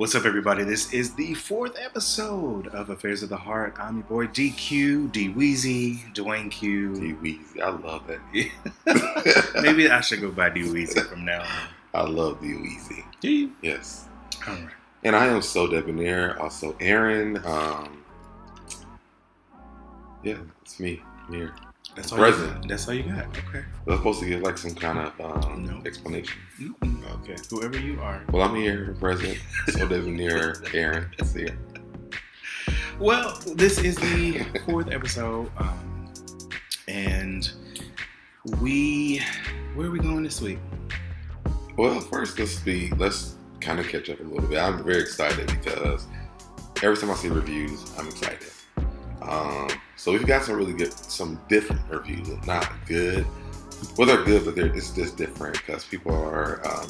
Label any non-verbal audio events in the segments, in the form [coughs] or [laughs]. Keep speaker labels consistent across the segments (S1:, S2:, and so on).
S1: What's up, everybody? This is the fourth episode of Affairs of the Heart. I'm your boy DQ, D Weezy, Dwayne Q.
S2: D Weezy, I love that. [laughs] [laughs]
S1: Maybe I should go by D Weezy from now on.
S2: I love D Weezy.
S1: Do you?
S2: Yes.
S1: All right.
S2: And I am so debonair. Also, Aaron. Um, yeah, it's me here.
S1: That's all
S2: Present.
S1: You got. That's all you got. Okay.
S2: Was supposed to give like some kind of um,
S1: No.
S2: explanation.
S1: Mm-mm. Okay. Whoever you are.
S2: Well, I'm here, present. So [laughs] near Aaron. is here.
S1: Well, this is the fourth episode, um, and we where are we going this week?
S2: Well, first let's be let's kind of catch up a little bit. I'm very excited because every time I see reviews, I'm excited. Um, so we've got some really good, some different reviews. Not good, well they're good, but they're it's just different because people are um,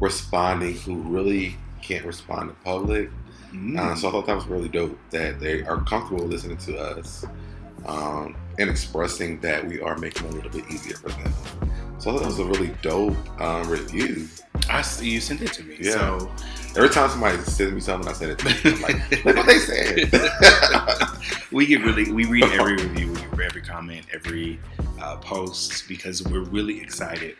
S2: responding who really can't respond in public.
S1: Mm.
S2: Uh, so I thought that was really dope that they are comfortable listening to us um, and expressing that we are making it a little bit easier for them. So I thought that was a really dope um, review.
S1: I see you sent it to me.
S2: Yeah.
S1: So
S2: Every time somebody sends me something, I send it to them. I'm like, look what they said. [laughs]
S1: we get really we read every [laughs] review, we read every comment, every uh, post because we're really excited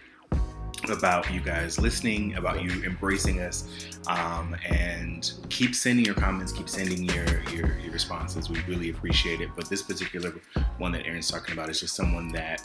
S1: about you guys listening, about you embracing us, um, and keep sending your comments, keep sending your, your your responses. We really appreciate it. But this particular one that Aaron's talking about is just someone that,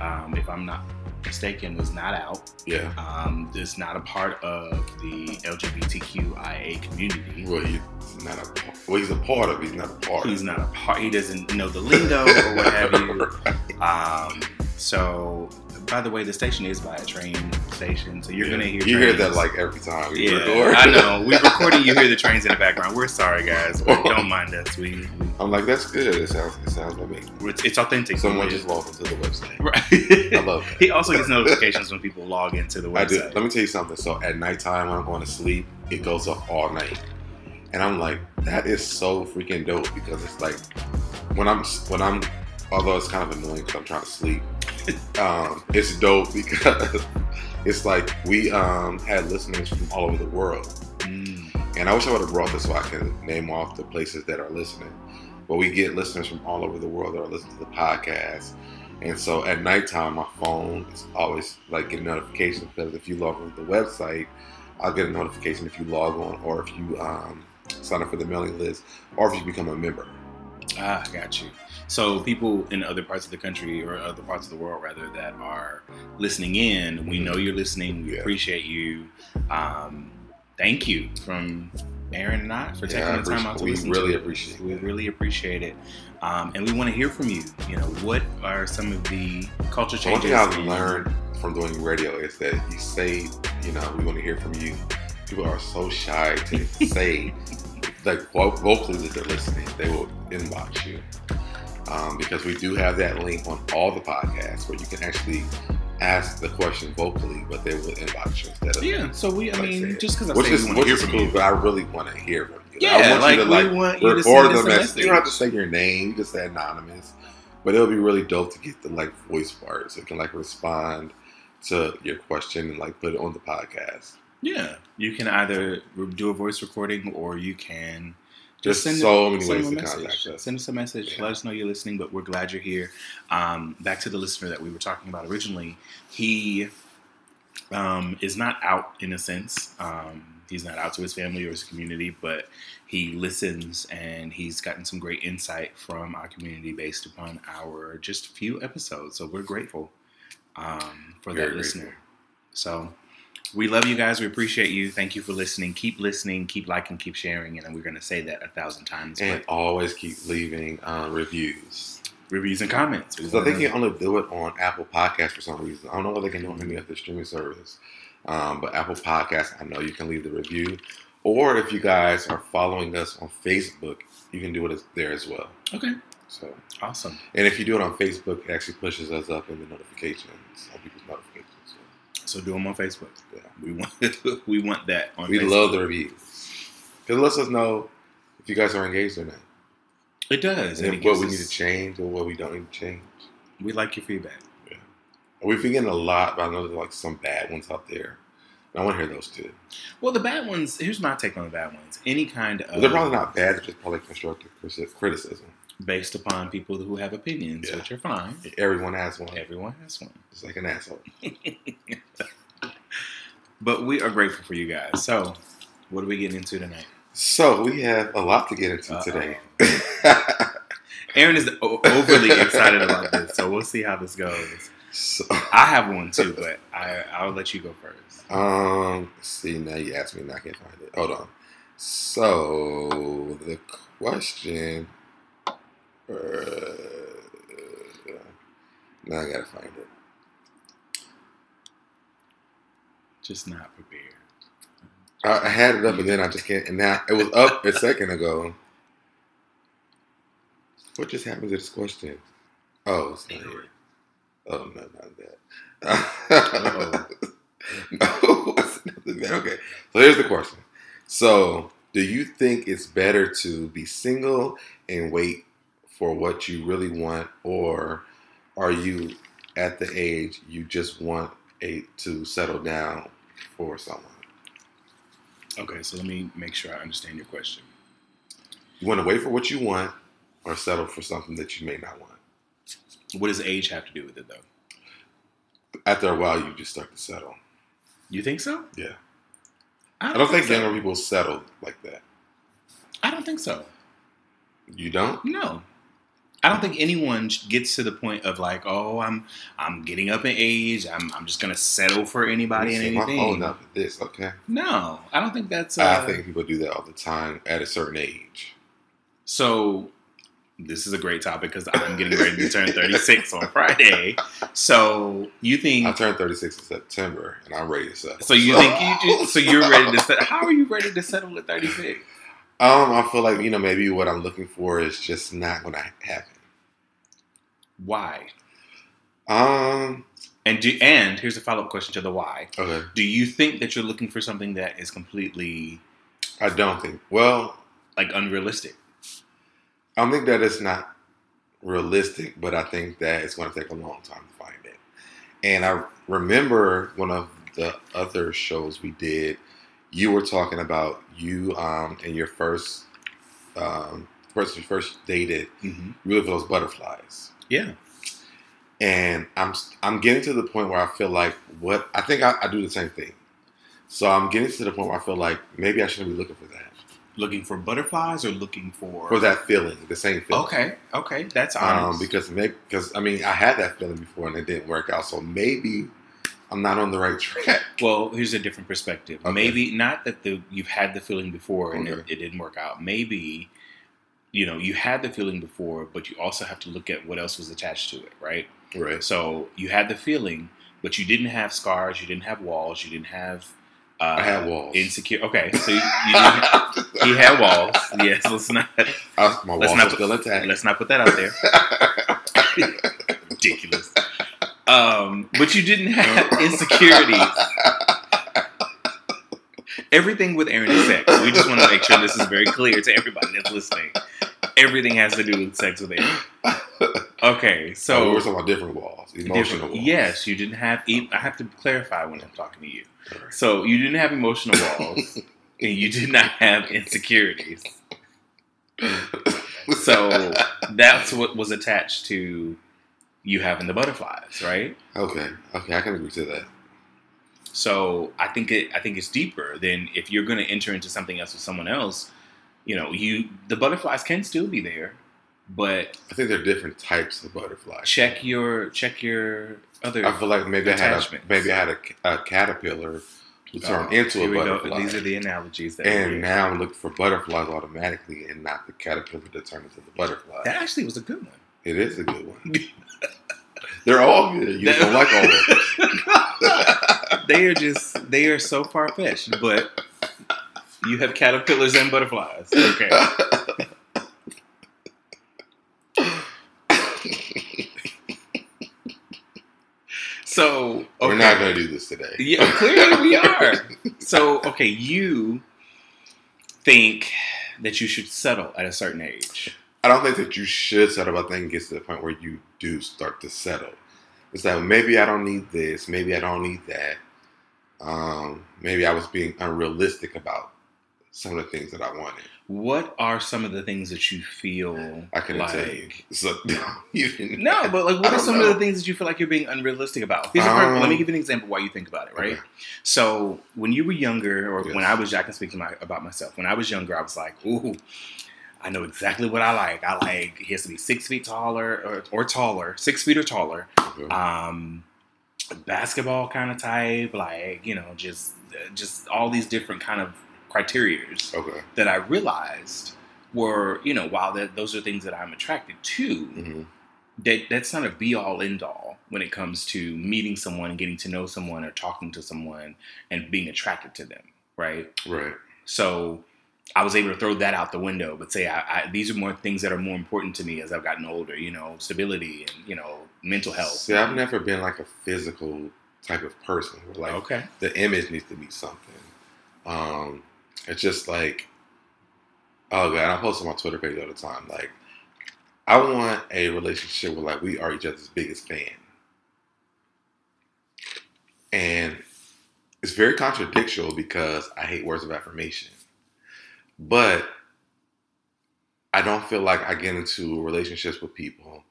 S1: um, if I'm not mistaken, was not out.
S2: yeah.
S1: Um, is not a part of the LGBTQIA community.
S2: Well, he's not a well, he's a part of. He's not a part.
S1: He's not a part. He doesn't know the lingo or what have you.
S2: it. [laughs]
S1: Um, so, by the way, the station is by a train station, so you're
S2: Yeah.
S1: gonna hear.
S2: You hear that like every time we
S1: yeah,
S2: record.
S1: I know. We're [laughs] recording. You hear the trains in the background. We're sorry, guys, [laughs] don't mind us. We, we
S2: I'm like, that's good. It sounds it sounds amazing.
S1: it's, it's authentic.
S2: Someone just logged into the website.
S1: right. [laughs]
S2: I love that.
S1: he also gets notifications when people log into the website.
S2: I do. Let me tell you something. So at nighttime when I'm going to sleep, it goes up all night, and I'm like, that is so freaking dope because it's like when I'm when I'm, although it's kind of annoying because I'm trying to sleep. Um, it's dope because [laughs] it's like we um, had listeners from all over the world,
S1: Mm.
S2: and I wish I would have brought this so I can name off the places that are listening. But we get listeners from all over the world that are listening to the podcast. And so at nighttime, my phone is always like getting notifications because if you log on to the website, I'll get a notification if you log on or if you um, sign up for the mailing list or if you become a member.
S1: Ah, got you. So people in other parts of the country or other parts of the world, rather, that are listening in, we know you're listening. We
S2: Yeah.
S1: appreciate you. Um, thank you from Aaron and I for taking
S2: Yeah, I
S1: the time out to
S2: appreciate- we
S1: listen.
S2: really
S1: to it. We really appreciate it, um, and we want to hear from you. You know, what are some of the culture
S2: changes? one thing I've learned from doing radio is that you say, you know, we want to hear from you. People are so shy to [laughs] say, like vocally that they're listening. They will inbox you um, because we do have that link on all the podcasts where you can actually ask the question vocally, but they will inbox you instead of
S1: Yeah. So we, I
S2: like
S1: mean,
S2: said.
S1: just because I
S2: which is
S1: we want to
S2: which
S1: hear
S2: is
S1: from
S2: cool,
S1: you.
S2: but I really want to hear from you.
S1: Yeah,
S2: I want
S1: like,
S2: you to like
S1: want you
S2: record
S1: send us
S2: the
S1: a
S2: message. You don't have to say your name. You can say anonymous, but it'll be really dope to get the like voice part, so you can like respond to your question and like put it on the podcast.
S1: Yeah, you can either do a voice recording or you can
S2: There's
S1: send
S2: so
S1: it-
S2: many
S1: send
S2: ways to
S1: message.
S2: contact us.
S1: Send us a message.
S2: Yeah.
S1: Let us know you're listening, but we're glad you're here. Um, back to the listener that we were talking about originally. He um, is not out in a sense. Um, he's not out to his family or his community, but he listens and he's gotten some great insight from our community based upon our just few episodes. So we're grateful um, for
S2: Very
S1: that
S2: grateful.
S1: listener. So we love you guys. We appreciate you. Thank you for listening. Keep listening, keep liking, keep sharing. And we're going to say that a thousand times.
S2: And always keep leaving um, reviews.
S1: reviews and comments.
S2: Because I think you only do it on Apple Podcasts for some reason. I don't know if they can do it on any other streaming service. Um, but Apple Podcasts, I know you can leave the review. Or if you guys are following us on Facebook, you can do it there as well.
S1: Okay.
S2: So,
S1: Awesome.
S2: and if you do it on Facebook, it actually pushes us up in the notifications, on people's notifications.
S1: So do them on Facebook.
S2: Yeah.
S1: We want [laughs] we want that on
S2: We
S1: Facebook.
S2: love the reviews because it lets us know if you guys are engaged or not,
S1: It does.
S2: and
S1: and it
S2: what we need to change or what we don't need to change.
S1: We like your feedback.
S2: Yeah, We're getting a lot, but I know there's like some bad ones out there. I want to hear those too.
S1: Well, the bad ones. Here's my take on the bad ones. Any kind of
S2: But they're probably not bad. They're just probably constructive criticism.
S1: Based upon people who have opinions,
S2: Yeah.
S1: which are fine.
S2: Everyone has one.
S1: Everyone has one.
S2: It's like an asshole. [laughs]
S1: But we are grateful for you guys. So, what are we getting into tonight?
S2: So we have a lot to get into
S1: Uh-oh.
S2: today. [laughs]
S1: Aaron is overly excited about this, so we'll see how this goes.
S2: so,
S1: I have one too, but I, I'll let you go first.
S2: um, see now you asked me, and I can't find it. Hold on. So the question. Uh, now I gotta find it.
S1: Just not prepared.
S2: I, I had it up, and then I just can't. And now it was up a second ago. What just happened to this question? Oh, it's not here. Oh no, not that. [laughs] no, it's nothing bad. Okay, so here's the question. So, do you think it's better to be single and wait for what you really want, or are you at the age you just want a to settle down for someone?
S1: Okay, so let me make sure I understand your question.
S2: You want to wait for what you want or settle for something that you may not want.
S1: What does age have to do with it, though?
S2: After a while, you just start to settle.
S1: You think so?
S2: Yeah. I don't think younger people settle like that.
S1: I don't think so.
S2: You don't?
S1: No, I don't think anyone gets to the point of like, oh, I'm I'm getting up in age. I'm I'm just gonna settle for anybody and anything.
S2: phone up at this. Okay.
S1: No, I don't think that's. Uh,
S2: I think people do that all the time at a certain age.
S1: so. This is a great topic because I'm getting ready to turn 36 on Friday. So you think?
S2: I turned 36 in September, and I'm ready to settle.
S1: So you think you? So you're ready to? [laughs] Set, how are you ready to settle at 36?
S2: Um, I feel like you know maybe what I'm looking for is just not going to happen.
S1: Why?
S2: Um.
S1: And do and here's a follow up question to the why.
S2: Okay.
S1: Do you think that you're looking for something that is completely
S2: I don't think. Well,
S1: like unrealistic?
S2: I don't think that it's not realistic, but I think that it's going to take a long time to find it. And I remember one of the other shows we did, you were talking about you um, and your first um, person you first dated,
S1: Mm-hmm.
S2: for those butterflies.
S1: Yeah.
S2: And I'm I'm getting to the point where I feel like what I think I, I do the same thing. So I'm getting to the point where I feel like maybe I shouldn't be looking for that.
S1: Looking for butterflies or looking for
S2: For that feeling, the same feeling.
S1: Okay, okay, that's
S2: um, because maybe because I mean I had that feeling before and it didn't work out. So maybe I'm not on the right track. [laughs]
S1: well, here's a different perspective.
S2: Okay.
S1: Maybe not that the you've had the feeling before and it,
S2: Okay.
S1: it didn't work out. Maybe you know you had the feeling before, but you also have to look at what else was attached to it, right?
S2: Right.
S1: So you had the feeling, but you didn't have scars, you didn't have walls, you didn't have. Uh,
S2: I had walls.
S1: Insecure. Okay, so you, you didn't have, [laughs] he had walls. Yes, let's not
S2: I, my
S1: Let's
S2: walls
S1: not
S2: are still intact.
S1: let's not put that out there. [laughs] Ridiculous. Um, but you didn't have [laughs] insecurities. Everything with Aaron is sex. We just want to make sure this is very clear to everybody that's listening. Everything has to do with sex with Aaron. Okay,
S2: so
S1: so
S2: we were talking about different walls, emotional
S1: different-
S2: walls.
S1: Yes, you didn't have. e- I have to clarify when I'm talking to you. So you didn't have emotional walls, [laughs] and you did not have insecurities. [laughs] So that's what was attached to you having the butterflies, right?
S2: okay, okay, I can agree to that.
S1: So I think it. I think it's deeper than if you're going to enter into something else with someone else. You know, you the butterflies can still be there, but
S2: I think there are different types of butterflies.
S1: check your check your other.
S2: I feel like maybe I had a, maybe I had a, a caterpillar who turned
S1: Oh,
S2: into a butterfly.
S1: These are the analogies that.
S2: and now I'm looking for butterflies automatically and not the caterpillar that turned into the butterfly.
S1: that actually was a good one.
S2: It is a good one. [laughs] They're all good. You just don't like all of them. [laughs]
S1: they are just they are so far fetched, but you have caterpillars and butterflies. Okay. [laughs] So okay.
S2: We're not going to do this today.
S1: Yeah, oh, clearly we are. So okay, you think that you should settle at a certain age.
S2: I don't think that you should settle. I think it gets to the point where you do start to settle. It's like maybe I don't need this, maybe I don't need that. Um, maybe I was being unrealistic about some of the things that I wanted.
S1: What are some of the things that you feel
S2: I couldn't
S1: like?
S2: tell you. So, [laughs] even,
S1: No, [laughs] but like, what are some of the things that you feel like you're being unrealistic about? Here's a per-
S2: Um,
S1: let me give you an example why you think about it, right?
S2: Okay.
S1: So when you were younger, or when I was, I can speak to my about myself. When I was younger, I was like, ooh, I know exactly what I like. I like he has to be six feet taller or, or taller, six feet or taller.
S2: Okay.
S1: Um, basketball kind of type, like you know, just just all these different kind of criterias
S2: okay.
S1: that I realized were, you know, while that those are things that I'm attracted to,
S2: hmm
S1: that that's not a be all end all when it comes to meeting someone getting to know someone or talking to someone and being attracted to them, right?
S2: Right.
S1: So I was able to throw that out the window, but say I, I, these are more things that are more important to me as I've gotten older. You know, stability and you know mental health.
S2: See, I've never been like a physical type of person. Like
S1: okay,
S2: the image needs to be something. Um, it's just like, oh god, I post on my Twitter page all the time. Like, I want a relationship where like we are each other's biggest fan, and it's very contradictory because I hate words of affirmation, but I don't feel like I get into relationships with people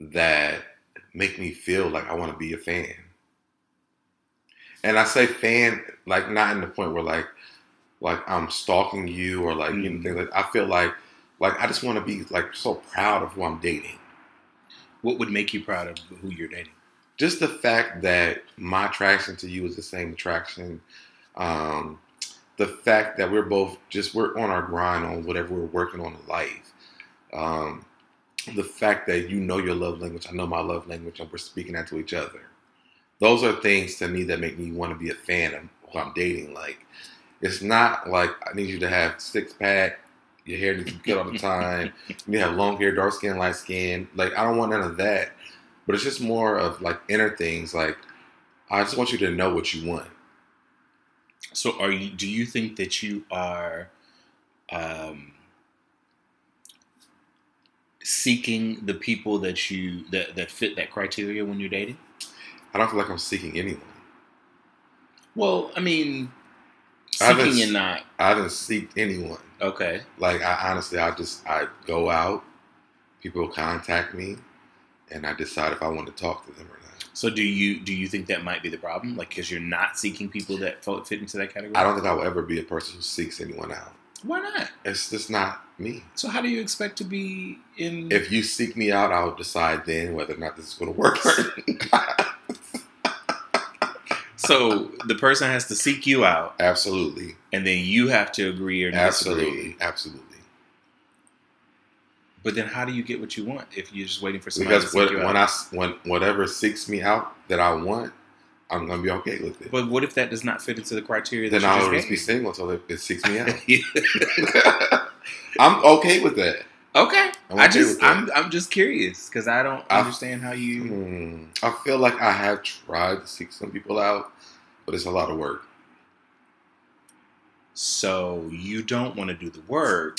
S2: that make me feel like I want to be a fan. And I say fan, like not in the point where like like I'm stalking you or like you know
S1: Mhm.
S2: things like I feel like like I just want to be like so proud of who I'm dating.
S1: what would make you proud of who you're dating?
S2: Just the fact that my attraction to you is the same attraction. Um, the fact that we're both just we're on our grind on whatever we're working on in life. Um, the fact that you know your love language, I know my love language, and we're speaking that to each other. Those are things to me that make me want to be a fan of who I'm dating. Like, it's not like I need you to have six pack, your hair needs to be cut all the time, [laughs] you have long hair, dark skin, light skin. Like, I don't want none of that. But it's just more of like inner things. Like, I just want you to know what you want.
S1: So, are you? Do you think that you are um, seeking the people that you that that fit that criteria when you're dating?
S2: I don't feel like I'm seeking anyone.
S1: Well, I mean,
S2: I
S1: seeking
S2: s-
S1: and not
S2: I haven't seeked anyone.
S1: okay.
S2: Like I honestly, I just I go out, people contact me, and I decide if I want to talk to them or not.
S1: So, do you do you think that might be the problem? Like, because you're not seeking people that fit into that category.
S2: I don't think I will ever be a person who seeks anyone out.
S1: Why not?
S2: It's just not me.
S1: So, how do you expect to be in?
S2: If you seek me out, I'll decide then whether or not this is going to work.
S1: so, the person has to seek you out,
S2: absolutely,
S1: and then you have to agree or disagree.
S2: absolutely, absolutely.
S1: But then, how do you get what you want if you're just waiting for somebody
S2: Because what, when
S1: out?
S2: I when whatever seeks me out that I want, I'm going to be okay with it.
S1: But what if that does not fit into the criteria that
S2: then I'll
S1: just
S2: be single until it, it seeks me [laughs] out. I'm okay with that.
S1: okay,
S2: I'm
S1: I just. I'm I'm just curious because I don't
S2: I-
S1: understand how you.
S2: Hmm. I feel like I have tried to seek some people out, but it's a lot of work.
S1: So you don't want to do the work.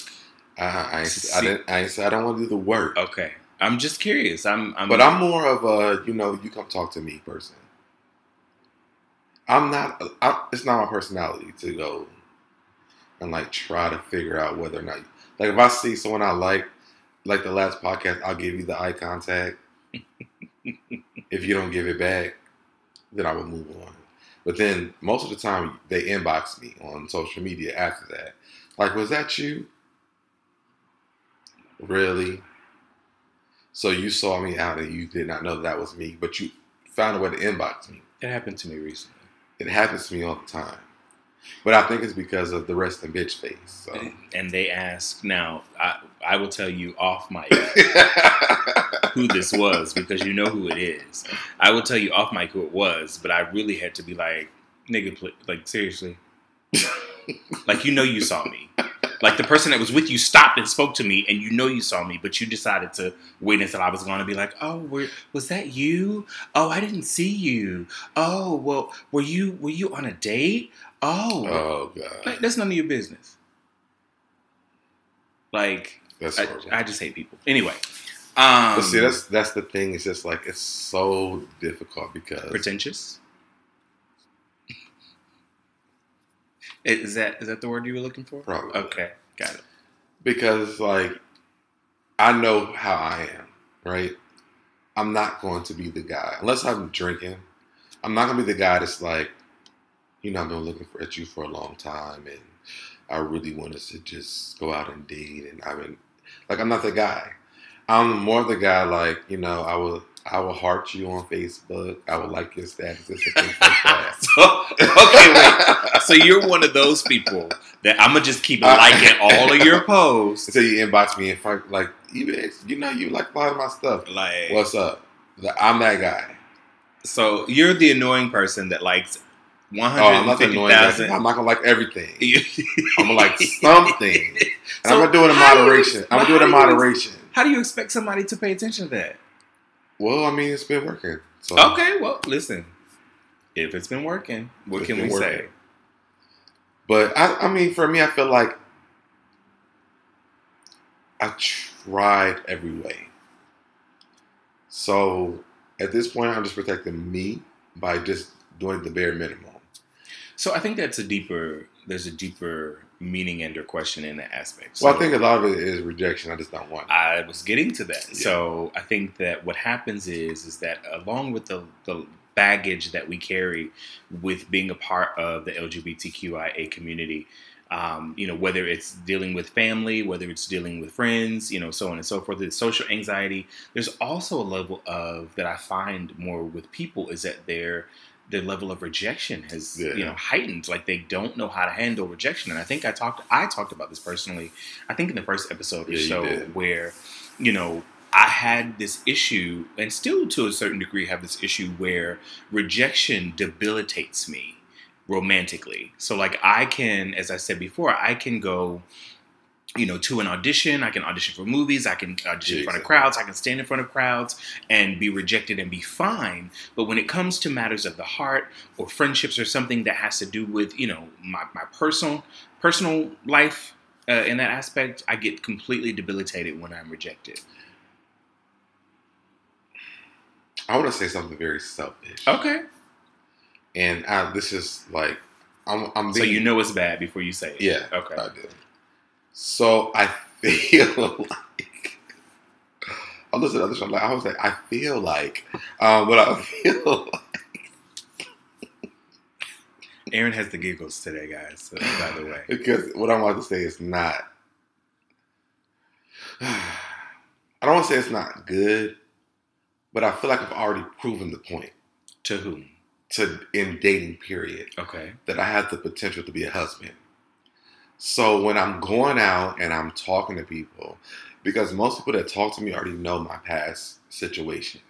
S2: Uh-huh, I,
S1: I,
S2: I didn't. I, I don't want to do the work,
S1: Okay, I'm just curious. I'm, I'm
S2: but I'm more of a you know you come talk to me person. I'm not. Uh, I, it's not my personality to go and like try to figure out whether or not like if I see someone I like, like the last podcast, I'll give you the eye contact. [laughs] if you don't give it back, then I will move on. But then most of the time they inbox me on social media after that. Like, was that you? Really? So you saw me out and you did not know that was me, but you found a way to inbox me.
S1: It happened to me recently.
S2: It happens to me all the time. But I think it's because of the rest and bitch face. So.
S1: And they ask now. I I will tell you off mic [laughs] who this was because you know who it is. I will tell you off mic who it was, but I really had to be like, nigga, like seriously, [laughs] like you know you saw me. Like the person that was with you stopped and spoke to me, and you know you saw me, but you decided to wait until I was going to be like, "Oh, were, was that you? Oh, I didn't see you. Oh, well, were you were you on a date? Oh,
S2: oh god,
S1: like, that's none of your business." Like,
S2: that's
S1: I. I just hate people. Anyway, um,
S2: but see, that's that's the thing. It's just like it's so difficult because
S1: pretentious. Is that is that the word you were looking for?
S2: Probably.
S1: Okay, got it.
S2: because like I know how I am, right? I'm not going to be the guy unless I'm drinking. I'm not gonna be the guy that's like, you know, I've been looking for at you for a long time, and I really want us to just go out and date, and I've been like, I'm not the guy. I'm more the guy like, you know, I will. I will heart you on Facebook. I will like your statuses and things like [laughs] that. [laughs]
S1: so, okay, wait. So you're one of those people that I'm gonna just keep uh, liking all of your posts. [laughs]
S2: Until you inbox me and find like, you, you know, you like a lot of my stuff.
S1: Like,
S2: What's up? Like, I'm that guy.
S1: so you're the annoying person that likes one
S2: Oh, I'm
S1: hundred
S2: not annoying I'm not gonna like everything. I'm gonna like something. And
S1: So
S2: I'm gonna do it in
S1: do you-
S2: moderation. I'm gonna do it in moderation.
S1: How do you expect somebody to pay attention to that?
S2: Well, I mean, it's been working. So
S1: Okay, well, listen. If it's been working, what
S2: It's
S1: can we say?
S2: But I, I mean, for me, I feel like I tried every way. So at this point, I'm just protecting me by just doing the bare minimum.
S1: So I think that's a deeper. There's a deeper meaning and or question in that aspect.
S2: Well, I think a lot of it is rejection. I just don't want. it.
S1: I was getting to that.
S2: Yeah.
S1: So I think that what happens is is that along with the, the baggage that we carry with being a part of the LGBTQIA community, um, you know, whether it's dealing with family, whether it's dealing with friends, you know, so on and so forth, the social anxiety. There's also a level of that I find more with people is that their their level of rejection has
S2: Yeah.
S1: you know heightened like they don't know how to handle rejection and i think i talked i talked about this personally i think in the first episode or
S2: Yeah, you
S1: so
S2: did.
S1: where you know i had this issue and still to a certain degree have this issue where rejection debilitates me romantically so like i can as i said before i can go you know to an audition. I can audition for movies. I can audition in front of crowds. I can stand in front of crowds and be rejected and be fine. But when it comes to matters of the heart or friendships or something that has to do with you know my, my personal personal life uh, in that aspect i get completely debilitated when i'm rejected.
S2: I want to say something very selfish.
S1: okay.
S2: And I, this is like, I'm, I'm
S1: so you know it's bad before you say it.
S2: Yeah,
S1: okay.
S2: I do. So I [laughs] feel like, I listen to other show, like, I was like, I feel like, um, but I [laughs] feel
S1: aaron has the giggles today guys so, by the way. [laughs]
S2: Because what I'm about to say is not. I don't want to say it's not good, but I feel like I've already proven the point.
S1: To whom?
S2: To in dating period.
S1: Okay.
S2: That I have the potential to be a husband. So when I'm going out and I'm talking to people, because most people that talk to me already know my past situation,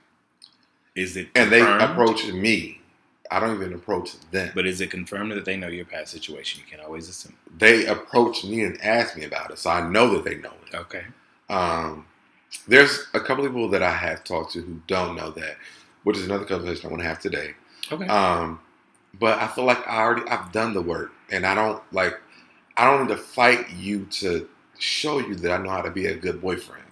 S1: is it
S2: and they approach me. I don't even approach them.
S1: but is it confirmed that they know your past situation you can't always assume
S2: they approach me and ask me about it, so I know that they know it.
S1: okay
S2: Um, there's a couple of people that I have talked to who don't know that, which is another conversation I want to have today.
S1: okay
S2: Um, but I feel like I already I've done the work, and I don't like I don't need to fight you to show you that I know how to be a good boyfriend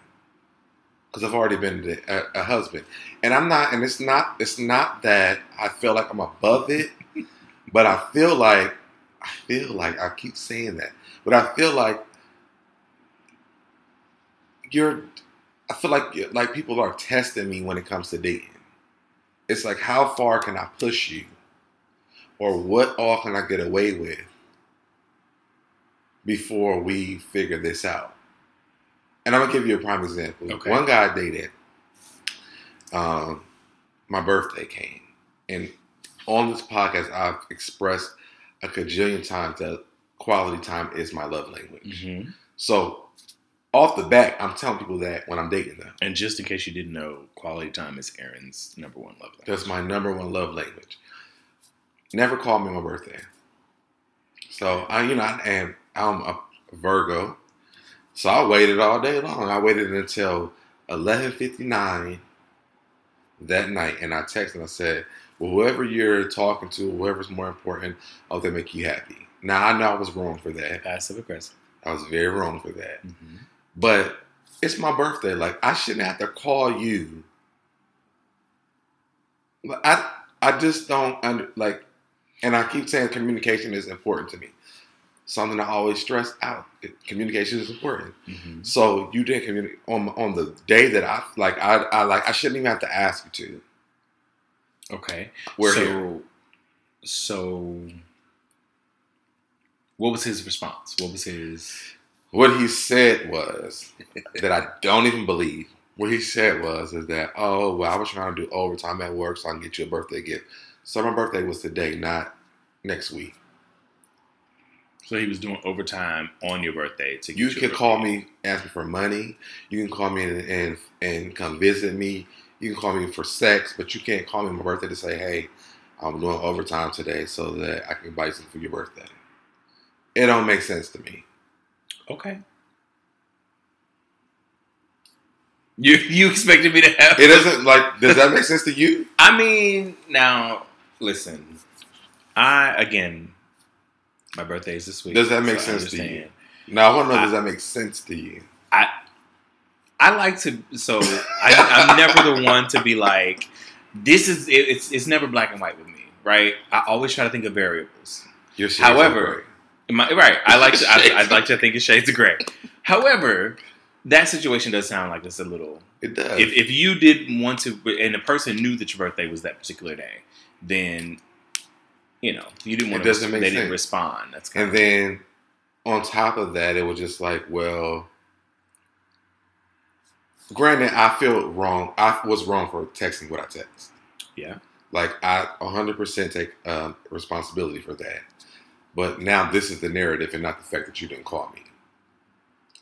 S2: because I've already been a, a husband, and I'm not. And it's not it's not that I feel like I'm above it, [laughs] but I feel like I feel like I keep saying that, but I feel like you're. I feel like like people are testing me when it comes to dating. It's like how far can I push you, or what all can I get away with before we figure this out. And I'm gonna give you a prime example.
S1: Okay.
S2: One guy I dated. Um, my birthday came, and on this podcast, I've expressed a cajillion times that quality time is my love language.
S1: hmm
S2: So, off the bat, I'm telling people that when I'm dating them.
S1: And just in case you didn't know, quality time is Aaron's number one love language.
S2: That's my number one love language. Never call me on my birthday. So I, you know, I, and I'm a Virgo, so I waited all day long. I waited until 11:59 that night, and I texted and I said, "Well, whoever you're talking to, whoever's more important, I hope they make you happy." Now I know I was wrong for that.
S1: Passive aggressive.
S2: I was very wrong for that.
S1: hmm
S2: But it's my birthday. Like I shouldn't have to call you. But I I just don't under like, and I keep saying communication is important to me. Something I always stress out. Communication is important.
S1: Mhm.
S2: So you didn't communicate on on the day that I like I, I like I shouldn't even have to ask you to.
S1: Okay.
S2: We're
S1: so,
S2: here.
S1: So, what was his response? What was his?
S2: What he said was that I don't even believe. What he said was is that oh well I was trying to do overtime at work so I can get you a birthday gift. So my birthday was today, not next week.
S1: So he was doing overtime on your birthday to.
S2: You can call me, ask me for money. You can call me and, and and come visit me. You can call me for sex, but you can't call me on my birthday to say, "Hey, I'm doing overtime today so that I can buy you something for your birthday." It don't make sense to me.
S1: Okay. You you expected me to have?
S2: It doesn't like. Does that make sense to you?
S1: I mean, now listen. I again, my birthday is this week.
S2: Does that make
S1: so
S2: sense to you? Now I want to know. Does that make sense to you?
S1: I I like to. So I, I'm never the one to be like, this is. It, it's it's never black and white with me, right? I always try to think of variables. However. My, right. I like to. I, [laughs] I'd like to think of shades of gray. However, that situation does sound like it's a little.
S2: it does.
S1: If, if you did want to, and the person knew that your birthday was that particular day, then you know you didn't
S2: It
S1: want
S2: doesn't
S1: to.
S2: make
S1: They didn't respond. That's kind
S2: and then on top of that, it was just like, well, granted, I feel wrong. I was wrong for texting what I text.
S1: yeah.
S2: Like I 100% take um, responsibility for that. But now this is the narrative and not the fact that you didn't call me.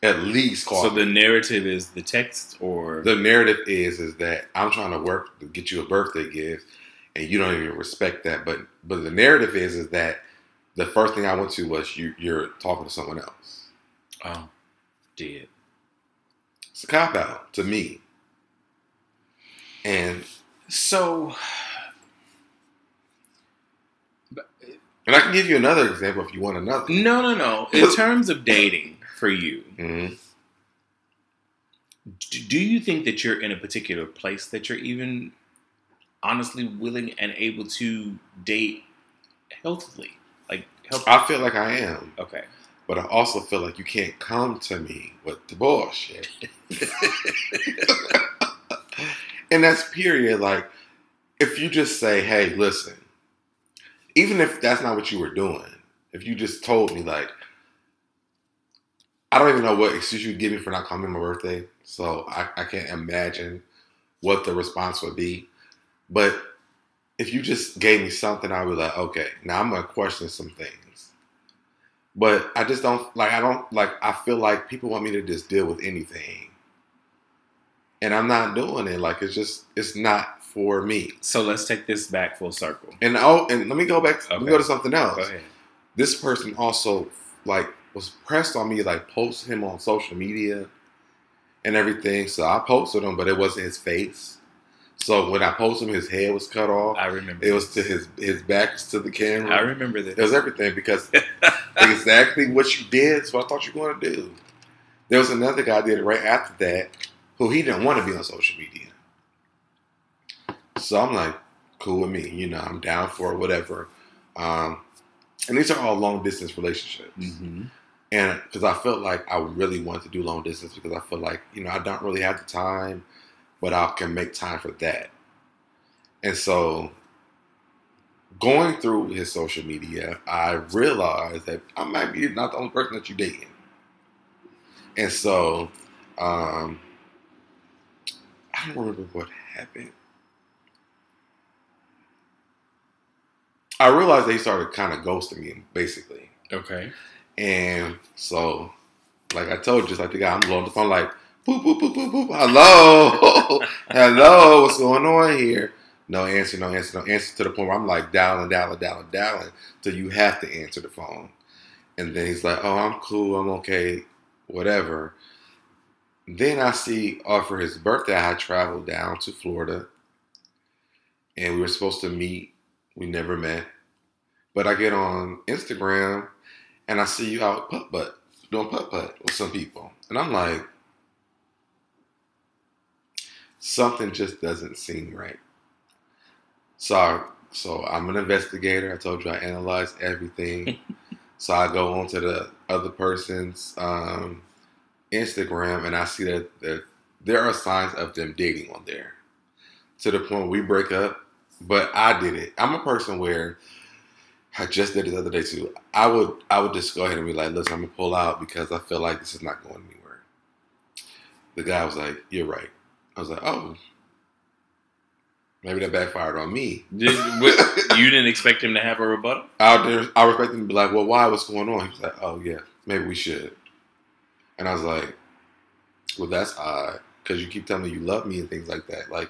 S2: At least call
S1: So
S2: me.
S1: the narrative is the text, or
S2: the narrative is is that I'm trying to work to get you a birthday gift, and you don't even respect that. But but the narrative is is that the first thing I went to was you you're talking to someone else.
S1: oh, did
S2: It's a cop out to me. And
S1: so.
S2: and I can give you another example if you want another.
S1: No, no, no. In [laughs] terms of dating for you,
S2: Mhm.
S1: do you think that you're in a particular place that you're even honestly willing and able to date healthily? Like, health-
S2: I feel like I am,
S1: okay.
S2: but I also feel like you can't come to me with the bullshit. [laughs] and that's period. Like, if you just say, hey, listen, even if that's not what you were doing, if you just told me, like, I don't even know what excuse you would give me for not coming to my birthday, so I, I can't imagine what the response would be. But if you just gave me something, I would be like, okay, now I'm gonna question some things. But I just don't like. I don't like. I feel like people want me to just deal with anything, and I'm not doing it. Like it's just it's not for me.
S1: So let's take this back full circle.
S2: And oh, and let me go back. Let me go to something else.
S1: Go ahead.
S2: This person also like was pressed on me, like post him on social media and everything. So I posted him, but it wasn't his face. So when I posted him, his head was cut off.
S1: I remember.
S2: It was to his his back was to the camera.
S1: I remember that.
S2: It was everything because [laughs] exactly what you did is what I thought you were going to do. There was another guy did it right after that who he didn't want to be on social media. So I'm like, cool with me. You know, I'm down for it, whatever. Um, and these are all long distance relationships.
S1: hmm
S2: And because I felt like I really wanted to do long distance because I feel like, you know, I don't really have the time, but I can make time for that. And so going through his social media, I realized that I might be not the only person that you're dating. And so um, I don't remember what happened. I realized they started kind of ghosting me, basically.
S1: Okay.
S2: And so, like I told you, just like the guy, I'm blowing the phone like, boop, boop, boop, boop, boop. Hello. [laughs] Hello. What's going on here? No answer, no answer, no answer to the point where I'm like dialing, dialing, dialing, dialing till you have to answer the phone. And then he's like, oh, I'm cool. I'm okay. Whatever. Then I see, uh, for his birthday, I traveled down to Florida and we were supposed to meet. We never met. But I get on Instagram and I see you out putt putt doing putt putt with some people, and I'm like, something just doesn't seem right. So, I, so I'm an investigator. I told you I analyzed everything. [laughs] So I go onto the other person's um, Instagram and I see that, that there are signs of them dating on there. To the point we break up, but I did it. I'm a person where I just did it the other day too. I would I would just go ahead and be like, listen, I'm gonna pull out because I feel like this is not going anywhere. The guy was like, You're right. I was like, Oh, maybe that backfired on me.
S1: Did, what, you didn't expect him to have a rebuttal?
S2: Out there, I respect him to be like, Well, why? What's going on? He was like, Oh yeah, maybe we should. And I was like, Well, that's odd because you keep telling me you love me and things like that. Like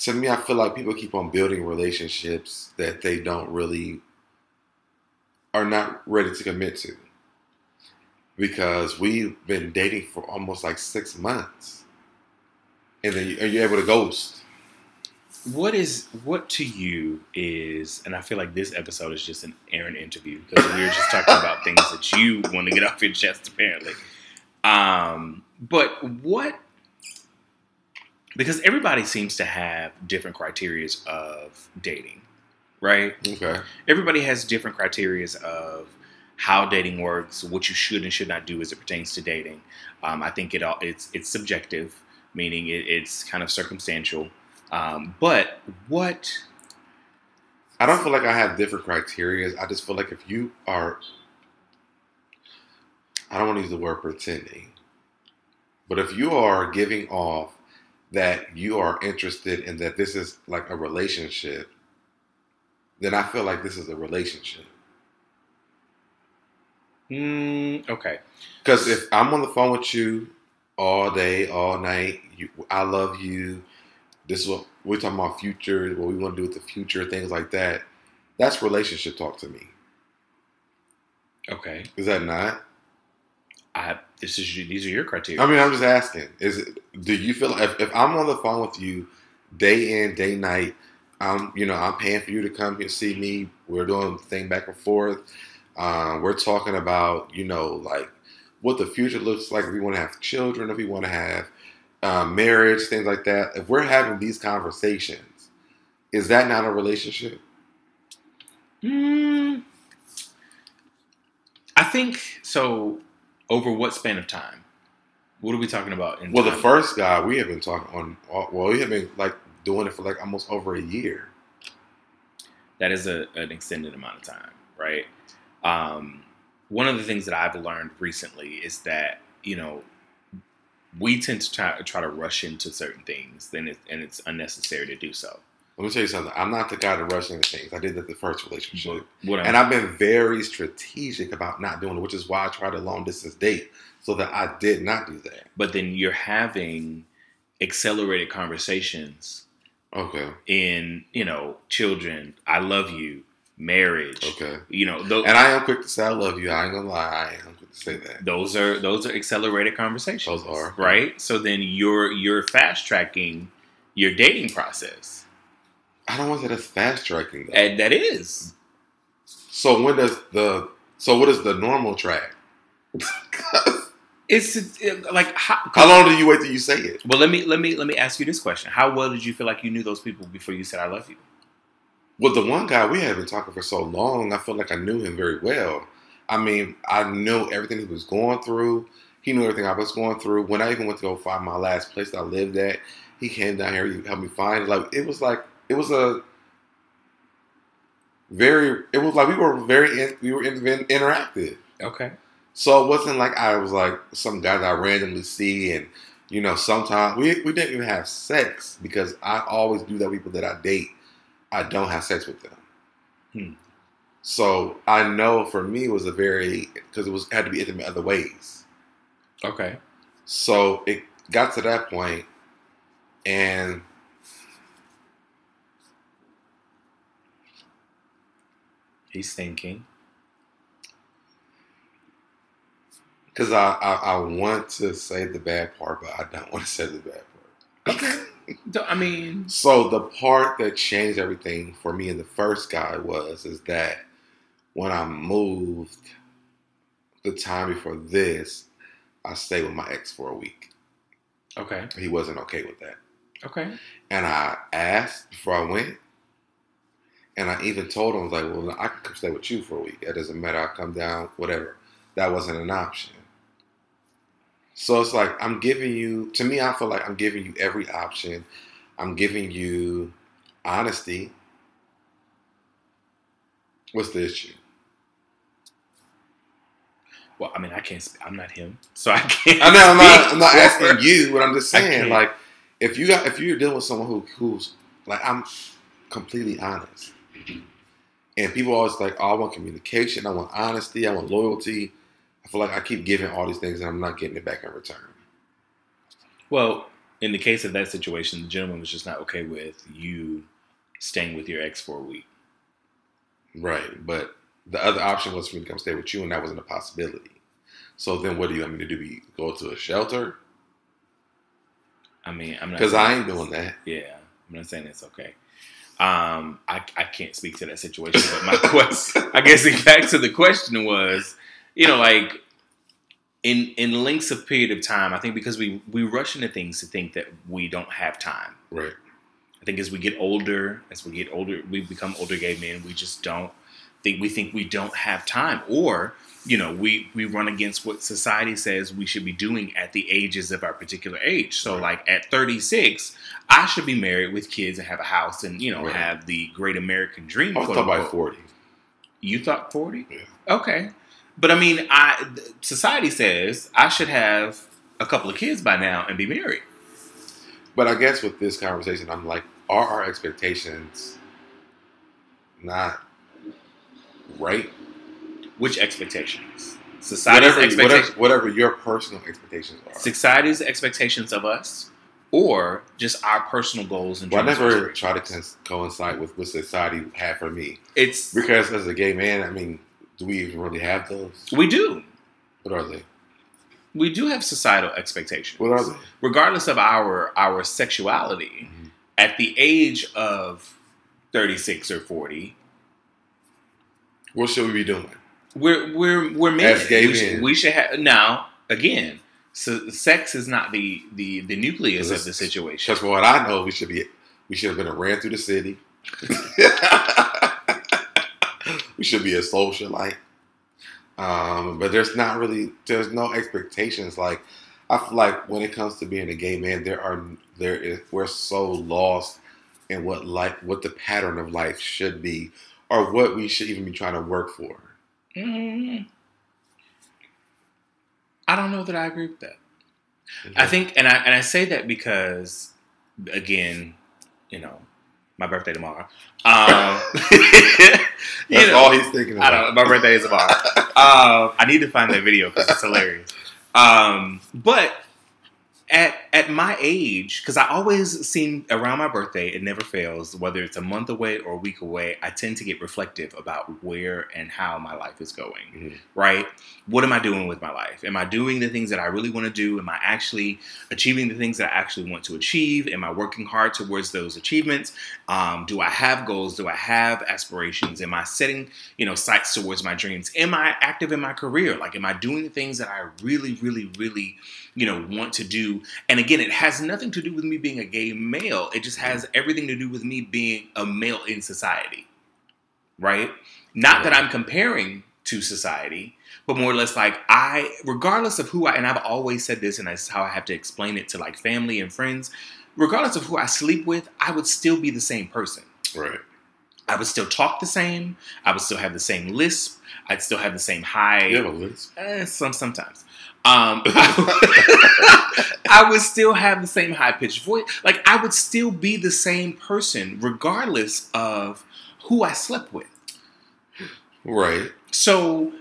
S2: to me, I feel like people keep on building relationships that they don't really are not ready to commit to because we've been dating for almost like six months, and then are you able to ghost?
S1: What is what to you is, and I feel like this episode is just an Aaron interview because we were just talking about things that you want to get [laughs] off your chest, apparently. Um, but what? Because everybody seems to have different criterias of dating right?
S2: Okay.
S1: Everybody has different criterias of how dating works, what you should and should not do as it pertains to dating. Um, I think it all it's it's subjective, meaning it, it's kind of circumstantial. Um, but what?
S2: I don't feel like I have different criterias. I just feel like if you are, I don't want to use the word pretending, but if you are giving off that you are interested in that this is like a relationship then I feel like this is a relationship.
S1: Mm, okay.
S2: Because if I'm on the phone with you all day, all night, you, I love you. This is what we're talking about future, what we want to do with the future, things like that. That's relationship talk to me.
S1: Okay.
S2: Is that not?
S1: I this is these are your criteria.
S2: I mean, I'm just asking. Is it? Do you feel like if, if I'm on the phone with you, day in, day night, I'm, you know, I'm paying for you to come here see me. We're doing thing back and forth. Um, we're talking about, you know, like what the future looks like. If we want to have children, if we want to have um, marriage, things like that. If we're having these conversations, is that not a relationship?
S1: Mm, I think so. Over what span of time? What are we talking about?
S2: well, time? the first guy we have been talking on. Well, we have been like doing it for like almost over a year.
S1: That is a, an extended amount of time, right? Um, one of the things that I've learned recently is that you know we tend to try, try to rush into certain things, then it, and it's unnecessary to do so.
S2: Let me tell you something. I'm not the guy to rush into things. I did that the first relationship, and I've been very strategic about not doing it, which is why I tried a long distance date so that I did not do that.
S1: But then you're having accelerated conversations
S2: Okay.
S1: In you know, children, I love you, marriage.
S2: Okay.
S1: You know,
S2: and I am quick to say I love you. I ain't gonna lie. I am quick to say that.
S1: Those are those are accelerated conversations.
S2: Those are
S1: right. So then you're you're fast tracking your dating process.
S2: I don't want to say that as fast tracking though.
S1: And that is.
S2: So when does the so what is the normal track? [laughs]
S1: It's like how,
S2: how, long do you wait till you say it?
S1: Well, let me let me let me ask you this question: How well did you feel like you knew those people before you said "I love you"?
S2: Well, the one guy we had been talking for so long, I felt like I knew him very well. I mean, I knew everything he was going through. He knew everything I was going through. When I even went to go find my last place that I lived at, he came down here. He helped me find. It. Like it was like it was a very. It was like we were very in, we were in, interactive.
S1: Okay.
S2: So it wasn't like I was like some guy that I randomly see and you know, sometimes we, we didn't even have sex because I always do that with people that I date, I don't have sex with them.
S1: Hmm.
S2: So I know for me it was a very because it was had to be intimate other ways.
S1: Okay.
S2: So it got to that point and
S1: he's thinking.
S2: Because I, I, I want to say the bad part, but I don't [laughs] want to say the bad
S1: part. Okay. I mean,
S2: so the part that changed everything for me and the first guy was is that when I moved the time before this, I stayed with my ex for a week.
S1: Okay.
S2: He wasn't okay with that.
S1: Okay.
S2: And I asked before I went, And I even told him, I was like, well, I can come stay with you for a week. It doesn't matter. I'll come down, whatever. That wasn't an option. So it's like, I'm giving you, to me, I feel like I'm giving you every option. I'm giving you honesty. What's the issue?
S1: Well, I mean, I can't. Sp- I'm not him, so I [laughs] can't.
S2: I know I'm not, I'm not asking you, but I'm just saying, like, if you got if you're dealing with someone who who's like I'm completely honest, and people always like, oh, I want communication, I want honesty, I want loyalty. I feel like I keep giving all these things and I'm not getting it back in return.
S1: Well, in the case of that situation, the gentleman was just not okay with you staying with your ex for a week.
S2: Right, but the other option was for me to come stay with you, and that wasn't a possibility. So then, what do you want me to do? Be go to a shelter?
S1: I mean, I'm not
S2: Because I ain't doing that.
S1: Yeah, I'm not saying it's okay. Um, I I can't speak to that situation, but my [laughs] question, I guess, back to the question was, you know, like in in lengths of period of time, I think because we we rush into things to think that we don't have time.
S2: Right.
S1: I think as we get older, as we get older, we become older gay men. We just don't think we think we don't have time, or you know, we we run against what society says we should be doing at the ages of our particular age. So,
S2: Right.
S1: like at 36, I should be married with kids and have a house and you know
S2: Right.
S1: have the great American dream.
S2: I was
S1: quote
S2: talking about
S1: unquote.
S2: forty.
S1: You thought 40?
S2: Yeah.
S1: Okay, but I mean, I society says I should have a couple of kids by now and be married.
S2: But I guess with this conversation, I'm like, are our expectations not right?
S1: Which expectations? Society's
S2: Whatever,
S1: expectations.
S2: whatever, whatever your personal expectations are.
S1: society's expectations of us or just our personal goals and
S2: Well, I never try to coincide with what society had for me
S1: it's
S2: because as a gay man, I mean, do we even really have those?
S1: we do
S2: What are they?
S1: we do have societal expectations
S2: What are they?
S1: regardless of our our sexuality
S2: Mhm.
S1: at the age of 36 or 40
S2: What should we be doing?
S1: we're we're we're men.
S2: As gay
S1: we, should, we should have now again so sex is not the the the nucleus of the situation
S2: Because what I know, we should be we should have been a ran through the city. [laughs] we should be a socialite. Um, but there's not really there's no expectations. Like I feel like when it comes to being a gay man, there are there is we're so lost in what life what the pattern of life should be or what we should even be trying to work for.
S1: Mm. I don't know that I agree with that. I think, and I and I say that because, again, you know, my birthday tomorrow. Um, [laughs] [laughs]
S2: that's
S1: know,
S2: all he's thinking
S1: I
S2: about.
S1: don't. My birthday is tomorrow. [laughs] um, I need to find that video because it's hilarious. Um, but at at my age, because I always seem around my birthday, it never fails. Whether it's a month away or a week away, I tend to get reflective about where and how my life is going
S2: Mhm.
S1: right? What am I doing with my life? Am I doing the things that I really want to do? Am I actually achieving the things that I actually want to achieve? Am I working hard towards those achievements? Um, do I have goals? Do I have aspirations? Am I setting, you know, sights towards my dreams? Am I active in my career? Like, am I doing the things that I really, really, really, you know, want to do? And again, it has nothing to do with me being a gay male. It just has everything to do with me being a male in society, right? Not that I'm comparing to society, but more or less like I, regardless of who I, and I've always said this, and that's how I have to explain it to like family and friends. Regardless of who I sleep with, I would still be the same person.
S2: Right.
S1: I would still talk the same. I would still have the same lisp. I'd still have the same high.
S2: You have a list.
S1: Eh, some sometimes. Um, [laughs] I would still have the same high pitched voice. Like I would still be the same person, regardless of who I slept with.
S2: Right.
S1: So,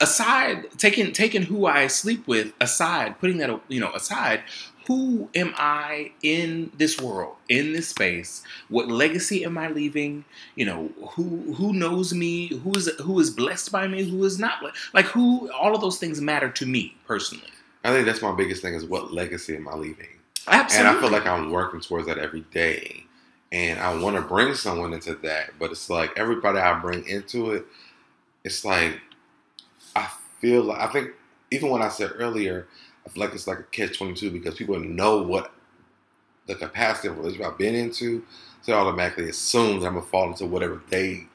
S1: aside taking taking who I sleep with aside, putting that you know aside, who am I in this world, in this space? What legacy am I leaving? You know, who who knows me? Who is who is blessed by me? Who is not? Like who? All of those things matter to me personally.
S2: I think that's my biggest thing is what legacy am I leaving?
S1: Absolutely.
S2: And I feel like I'm working towards that every day. And I want to bring someone into that. But it's like everybody I bring into it, it's like, I feel like, I think, even when I said earlier, I feel like it's like a catch 22 because people know what the capacity of relationship I've been into. so they automatically assume that I'm gonna fall into whatever they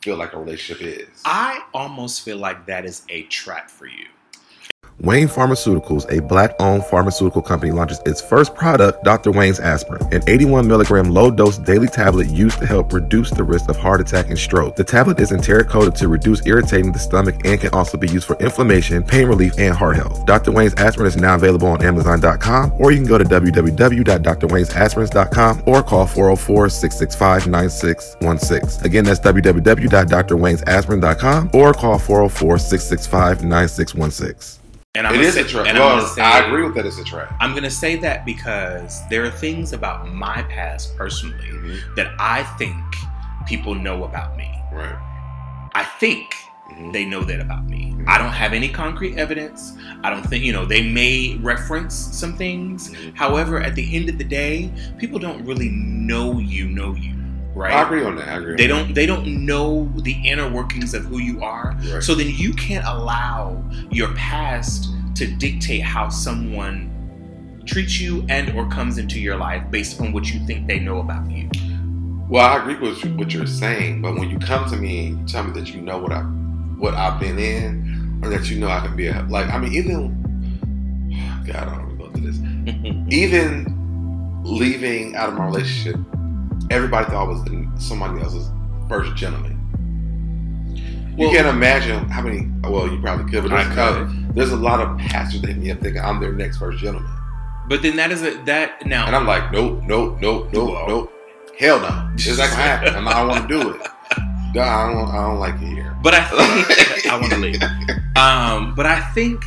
S2: feel like a relationship is.
S1: I almost feel like that is a trap for you.
S3: Wayne Pharmaceuticals, a black owned pharmaceutical company, launches its first product, Dr. Wayne's Aspirin, an 81 milligram low dose daily tablet used to help reduce the risk of heart attack and stroke. The tablet is enteric coated to reduce irritating the stomach and can also be used for inflammation, pain relief, and heart health. Dr. Wayne's Aspirin is now available on Amazon.com, or you can go to www.drwaynesaspirins.com or call 404 665 9616. Again, that's www.drwaynesaspirins.com or call 404 665 9616.
S1: And I'm
S2: It
S1: gonna say,
S2: a trap. Well,
S1: say-
S2: I agree with that. It's a trap.
S1: I'm gonna say that because there are things about my past personally
S2: Mhm.
S1: that I think people know about me.
S2: Right.
S1: I think
S2: Mhm.
S1: they know that about me.
S2: Mhm.
S1: I don't have any concrete evidence. I don't think, you know, they may reference some things.
S2: Mhm.
S1: However, at the end of the day, people don't really know you, know you, right?
S2: I agree on that. I agree.
S1: They
S2: on
S1: don't they don't know the inner workings of who you are.
S2: Right.
S1: So then you can't allow your past to dictate how someone treats you and or comes into your life based on what you think they know about you.
S2: Well, I agree with what you're saying, but when you come to me and you tell me that you know what I what I've been in, or that you know I can be a like, I mean, even [sighs] God, I don't want to go through this. [laughs] Even leaving out of my relationship, everybody thought I was somebody else's first gentleman.
S1: Well-
S2: you can't imagine how many. Well, you probably could, but
S1: I
S2: there's,
S1: could.
S2: there's a lot of pastors that me up thinking I'm their next first gentleman,
S1: But then that is a that now
S2: and I'm like, nope, nope, nope, nope,
S1: Whoa.
S2: nope. Hell no, it's not gonna happen. and I don't want to do it. [laughs] I don't. I don't like it here.
S1: But I think [laughs] I want to leave. [laughs] Um, but I think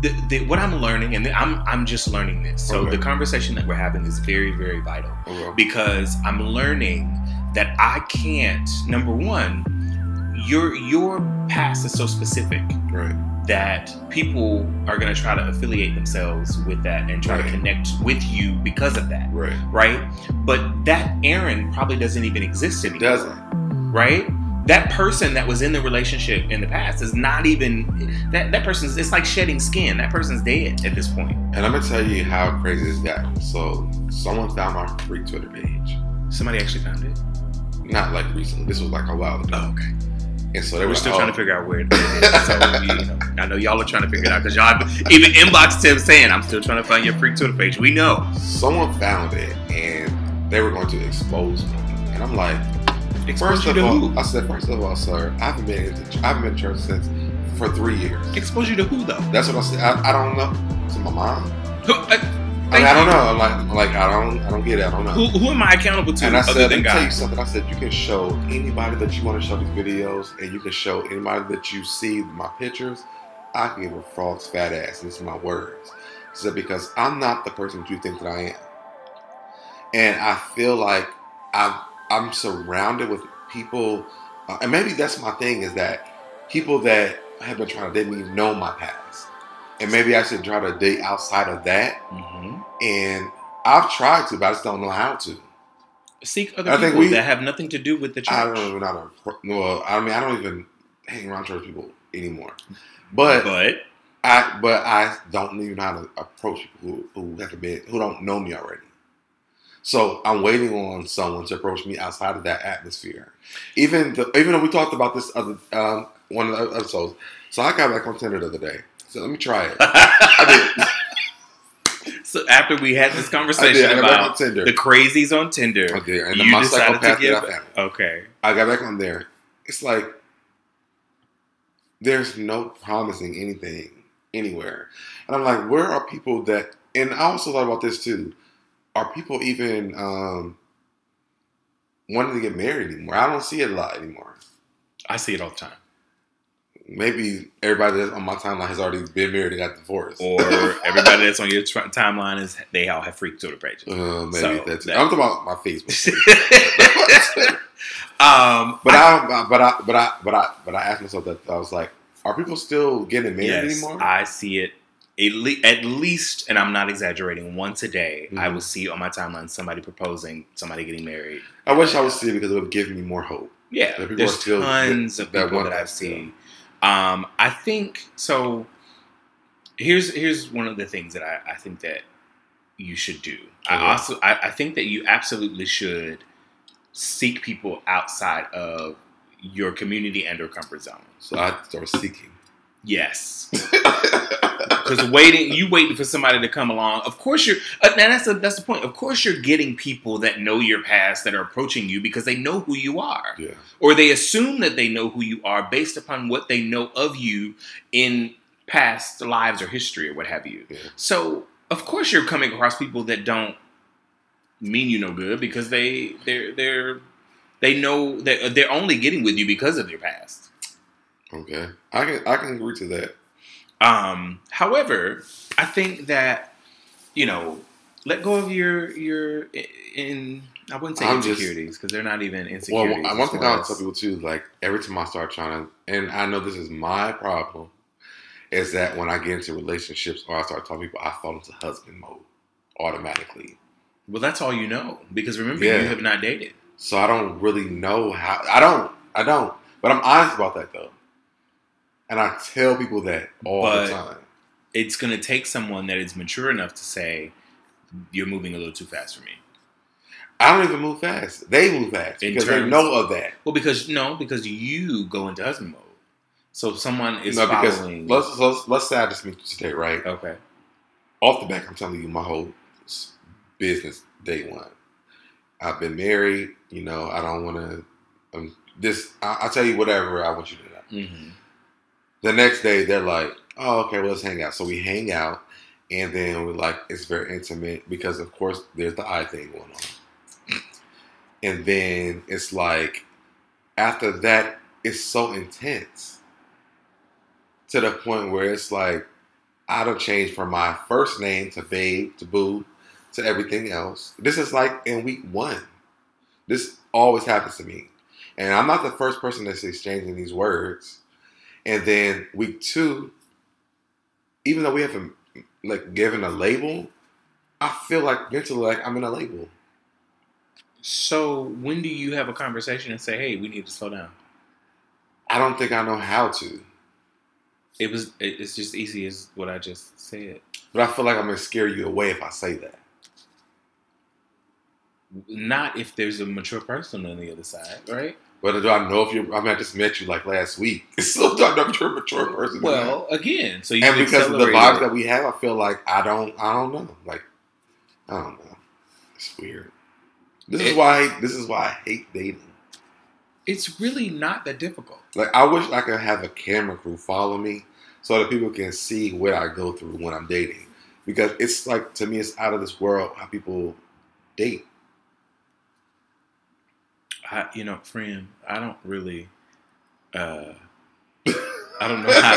S1: the, the, what I'm learning, and I'm I'm just learning this. So
S2: Okay.
S1: the conversation that we're having is very very vital
S2: Okay.
S1: because I'm learning that I can't. Number one, your your past is so specific
S2: Right.
S1: that people are going to try to affiliate themselves with that and try to connect with you because of that,
S2: Right.
S1: right? But that Aaron probably doesn't even exist anymore
S2: Doesn't.
S1: right? That person that was in the relationship in the past is not even that that person's it's like shedding skin. That person's dead at this point.
S2: And I'm gonna tell you how crazy this got. So someone found my freak Twitter page.
S1: Somebody actually found it.
S2: Not like recently. This was like a while ago.
S1: Oh, okay.
S2: And so they
S1: We're
S2: were
S1: still
S2: like,
S1: trying
S2: oh.
S1: to figure out where it is. So you [laughs] know, I know y'all are trying to figure it out because y'all even inboxed him saying, "I'm still trying to find your freak Twitter page." We know.
S2: Someone found it and they were going to expose me. And I'm like,
S1: Expose
S2: first
S1: you
S2: of
S1: to
S2: all,
S1: who?
S2: I said, first of all, sir, I haven't been to, I haven't been to church since for three years.
S1: Expose you to who though?
S2: That's what I said. I, I don't know. To my mom.
S1: Who, uh,
S2: I, mean, I don't know. Like, like I don't, I don't get it. I don't know.
S1: Who, who am I accountable to
S2: And I said, let me tell you something. I said, you can show anybody that you want to show these videos, and you can show anybody that you see my pictures. I can give a frog's fat ass. These are my words. I said, because I'm not the person that you think that I am. And I feel like I'm, I'm surrounded with people, uh, and maybe that's my thing is that people that have been trying to date me know my past. And maybe I should try to date outside of that.
S1: hmm
S2: And I've tried to, but I just don't know how to.
S1: Seek other
S2: I think
S1: people
S2: we-
S1: that have nothing to do with the church.
S2: I don't even know how to. Well, I mean, I don't even hang around church people anymore. But,
S1: but
S2: I, but I don't even know how to approach people who, who have been who don't know me already. So I'm waiting on someone to approach me outside of that atmosphere. Even the, even though we talked about this other um, one of the episodes. So I got back on Tinder the other day. So let me try it. [laughs] I did. [laughs]
S1: So after we had this
S2: I
S1: conversation
S2: did. I got on
S1: about the crazies on Tinder,
S2: I did. And
S1: you
S2: my
S1: decided to give.
S2: that I.
S1: Okay.
S2: I got back on there. It's like there's no promising anything anywhere. And I'm like, where are people that and I also thought about this too. Are people even um wanting to get married anymore? I don't see it a lot anymore.
S1: I see it all the time.
S2: Maybe everybody that's on my timeline has already been married and got divorced.
S1: Or everybody that's on your tr- timeline is they all have freak Twitter pages.
S2: uh, maybe
S1: So,
S2: that's
S1: that-
S2: I'm talking about my Facebook. [laughs]
S1: um,
S2: but I, but I but I but I but I asked myself that I was like, are people still getting married
S1: yes,
S2: anymore?
S1: I see it le- at least, and I'm not exaggerating. Once a day, I
S2: Mhm.
S1: will see on my timeline somebody proposing, somebody getting married.
S2: I wish I would see it because it would give me more hope.
S1: Yeah,
S2: That people
S1: there's
S2: are still-
S1: tons of people that
S2: that
S1: I've seen. Um, I think so. Here's here's one of the things that I, I think that you should do.
S2: Okay.
S1: I also I, I think that you absolutely should seek people outside of your community and or comfort zone.
S2: So I start seeking.
S1: Yes. Because waiting, you waiting for somebody to come along. Of course, you're. Uh, now that's the that's the point. Of course, you're getting people that know your past that are approaching you because they know who you are,
S2: yeah.
S1: or they assume that they know who you are based upon what they know of you in past lives or history or what have you.
S2: Yeah.
S1: So, of course, you're coming across people that don't mean you no good because they they're they're they know that they're only getting with you because of your past.
S2: Okay. I can I can agree to that.
S1: Um, however, I think that you know, let go of your your in. I wouldn't say
S2: I'm
S1: insecurities because they're not even insecurities.
S2: Well,
S1: one
S2: thing I'll tell people too, like every time I start trying to, and I know this is my problem, is that when I get into relationships or I start talking to people, I fall into husband mode automatically.
S1: well, that's all you know because remember
S2: Yeah.
S1: you have not dated.
S2: So I don't really know how. I don't. I don't. But I'm honest about that though, and I tell people that all
S1: But-
S2: the time.
S1: It's going to take someone that is mature enough to say you're moving a little too fast for me.
S2: I don't even move fast. They move fast
S1: In
S2: because they
S1: terms-
S2: know of that.
S1: Well, because no, because you go into husband mode. So if someone is
S2: no, because
S1: following.
S2: let's, let's let's say I just meet you today, right?
S1: okay.
S2: off the back, I'm telling you my whole business day one. I've been married. You know, I don't want to. Um, this I, I'll tell you whatever I want you to know.
S1: hmm
S2: The next day, they're like, "Oh, okay, well, let's hang out." So we hang out, and then we're like, it's very intimate because, of course, there's the eye thing going on. And then it's like, after that, it's so intense to the point where it's like, I don't change from my first name to Babe to Boo to everything else. This is like in week one. This always happens to me. And I'm not the first person that's exchanging these words. And then week two, even though we haven't like given a label, I feel like mentally like I'm in a label.
S1: So when do you have a conversation and say, "Hey, we need to slow down"?
S2: I don't think I know how to.
S1: It was. It's just easy as what I just said.
S2: But I feel like I'm gonna scare you away if I say that.
S1: Not if there's a mature person on the other side, right?
S2: But do I know if you're I mean I just met you like last week. So do I know if you're a mature person?
S1: Well, again, so you
S2: and because of the vibes
S1: it.
S2: that we have, I feel like I don't I don't know. Like I don't know. It's weird. This is why this is why I hate dating.
S1: it's really not that difficult.
S2: Like I wish I could have a camera crew follow me so that people can see what I go through when I'm dating. Because it's like to me it's out of this world how people date.
S1: I, you know, friend, I don't really. uh [coughs] I don't know how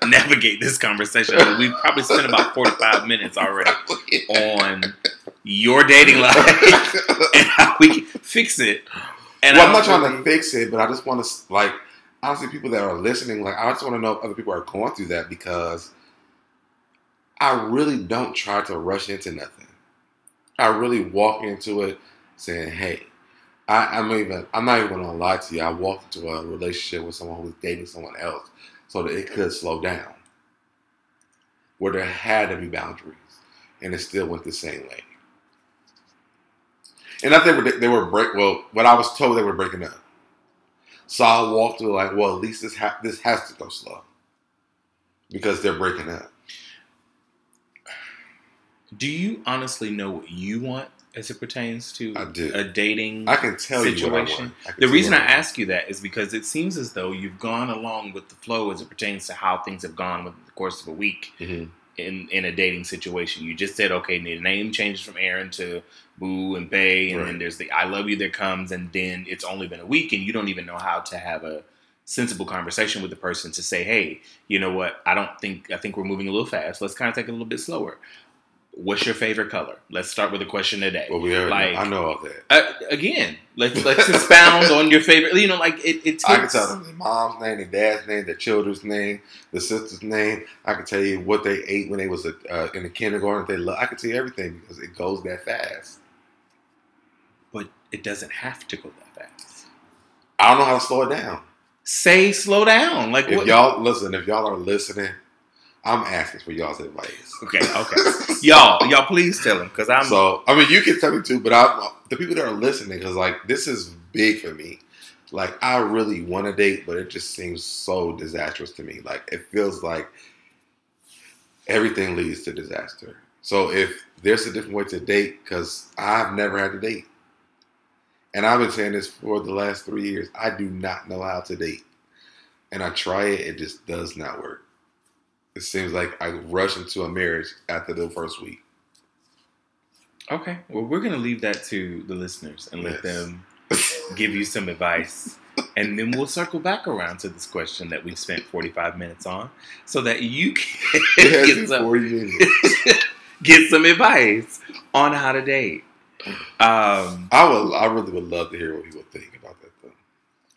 S1: to [laughs] navigate this conversation. but we probably spent about forty-five minutes already on your dating life [laughs] and how we can fix it. And
S2: well, I'm not trying
S1: really-
S2: to fix it, but I just want to like honestly, people that are listening, like I just want to know if other people are going through that because I really don't try to rush into nothing. I really walk into it saying, "Hey, I, I'm even. I'm not even to lie to you. I walked into a relationship with someone who was dating someone else, so that it could slow down, where there had to be boundaries, and it still went the same way." And I think they were, they were break. Well, what I was told they were breaking up. So I walked through like, well, at least this ha- this has to go slow because they're breaking up.
S1: Do you honestly know what you want as it pertains to a dating
S2: I can tell you I
S1: situation?
S2: I can
S1: The reason
S2: you
S1: I
S2: what
S1: ask you that is because it seems as though you've gone along with the flow as it pertains to how things have gone within the course of a week
S2: Mhm.
S1: in in a dating situation. You just said, okay, the name changes from Aaron to Boo and Bay, and then there's the I love you that comes, and then it's only been a week, and you don't even know how to have a sensible conversation with the person to say, hey, you know what? I don't think I think we're moving a little fast. Let's kind of take it a little bit slower. What's your favorite color? Let's start with a question today.
S2: Well, we already.
S1: Like-
S2: I know all that.
S1: Uh, again, let's let's expound on your favorite. You know, like it. it takes,
S2: I can tell them their mom's name, their dad's name, their children's name, the sister's name. I can tell you what they ate when they was uh, in the kindergarten. They love, I can tell you everything because it goes that fast.
S1: but it doesn't have to go that fast.
S2: I don't know how to slow it down.
S1: Say slow down. Like
S2: If
S1: what?
S2: y'all listen, if y'all are listening, I'm asking for y'all's advice.
S1: Okay, okay, y'all, y'all, please tell him because I'm.
S2: So I mean, you can tell me too, but I, the people that are listening, because like this is big for me. Like I really want to date, but it just seems so disastrous to me. Like it feels like everything leads to disaster. So if there's a different way to date, because I've never had to date, and I've been saying this for the last three years, I do not know how to date, and I try it, it just does not work. It seems like I rush into a marriage after the first week.
S1: okay, well, we're gonna leave that to the listeners and let
S2: Yes.
S1: them [laughs] give you some advice. And then we'll circle back around to this question that we spent 45 minutes on so that you can [laughs] get some, [laughs] get some advice on how to date. Um,
S2: I would, I really would love to hear what people think about that though.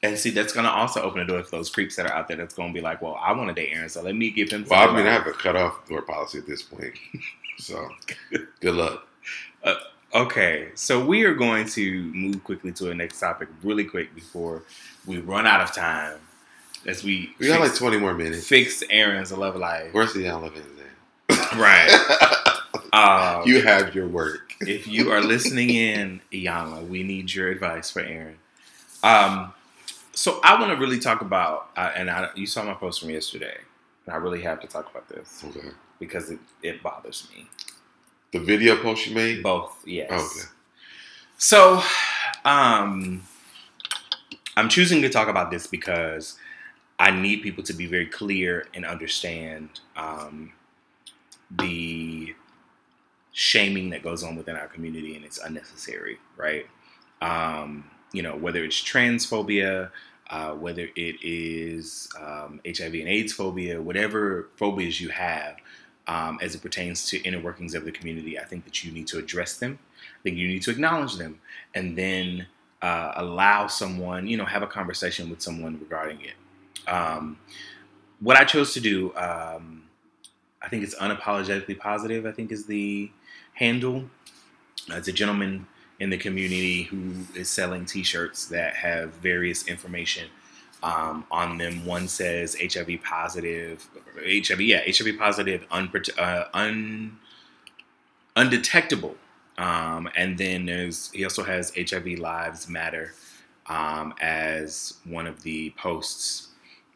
S1: And see, that's going to also open the door for those creeps that are out there that's going to be like, well, I want to date Aaron, so let me give him some
S2: Well, I mean, I have a cut off door policy at this point. [laughs] So, good luck.
S1: Okay, so we are going to move quickly to a next topic really quick before we run out of time as we,
S2: We got like 20 more minutes.
S1: fix Aaron's love life.
S2: Where's the living then? [laughs]
S1: Right. [laughs] Um,
S2: you have your work.
S1: if you are listening in, Iyanla, we need your advice for Aaron. Um, so I want to really talk about, uh, and I, you saw my post from yesterday, and I really have to talk about this
S2: Okay.
S1: because it, it bothers me.
S2: The video post you made?
S1: Both, yes.
S2: Oh, okay.
S1: So, um, I'm choosing to talk about this because I need people to be very clear and understand um, the shaming that goes on within our community, and it's unnecessary, right? Um, you know, whether it's transphobia, uh, whether it is um, HIV and AIDS phobia, whatever phobias you have, um, as it pertains to inner workings of the community, I think that you need to address them. I think you need to acknowledge them, and then uh, allow someone, you know, have a conversation with someone regarding it. Um, what I chose to do, um, I think it's unapologetically positive. I think is the handle. It's a gentleman in the community who is selling T-shirts that have various information um, on them. One says HIV positive, HIV, yeah, HIV positive, unprote- uh, un, undetectable. Um, and then there's he also has HIV Lives Matter um, as one of the posts.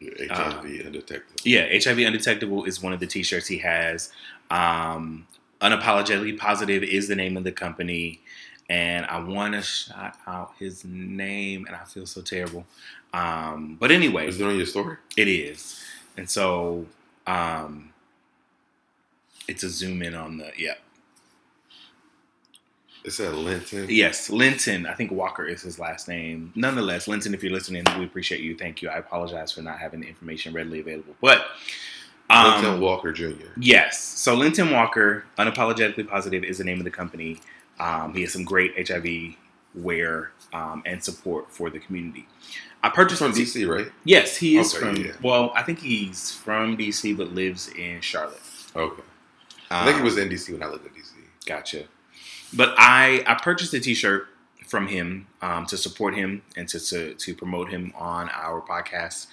S2: HIV undetected.
S1: Yeah, HIV undetectable is one of the T-shirts he has. Um, unapologetically positive is the name of the company, and I want to shout out his name, and I feel so terrible. Um, but anyway,
S2: Is it on your story?
S1: it is. And so um it's a zoom in on the yeah.
S2: It said Linton.
S1: Yes, Linton. I think Walker is his last name. Nonetheless, Linton, if you're listening, we appreciate you. Thank you. I apologize for not having the information readily available. But um,
S2: Linton Walker Jr.
S1: Yes. So Linton Walker, unapologetically positive, is the name of the company. Um, he has some great HIV wear um, and support for the community. I purchased
S2: from DC, right?
S1: Yes, he is
S2: Okay,
S1: from.
S2: yeah.
S1: Well, I think he's from DC but lives in Charlotte.
S2: Okay. I think it
S1: Um,
S2: was in DC when I lived in DC.
S1: Gotcha. But I I purchased a T-shirt from him um, to support him and to, to to promote him on our podcast.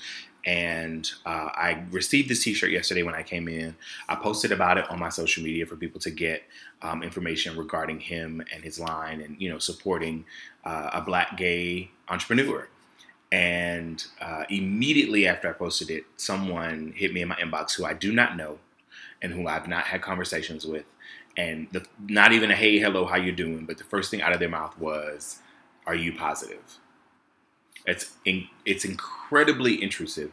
S1: And uh, I received this T-shirt yesterday when I came in. I posted about it on my social media for people to get um, information regarding him and his line, and you know, supporting uh, a Black gay entrepreneur. And uh, immediately after I posted it, someone hit me in my inbox who I do not know and who I've not had conversations with and the, not even a hey hello how you doing but the first thing out of their mouth was are you positive it's in, it's incredibly intrusive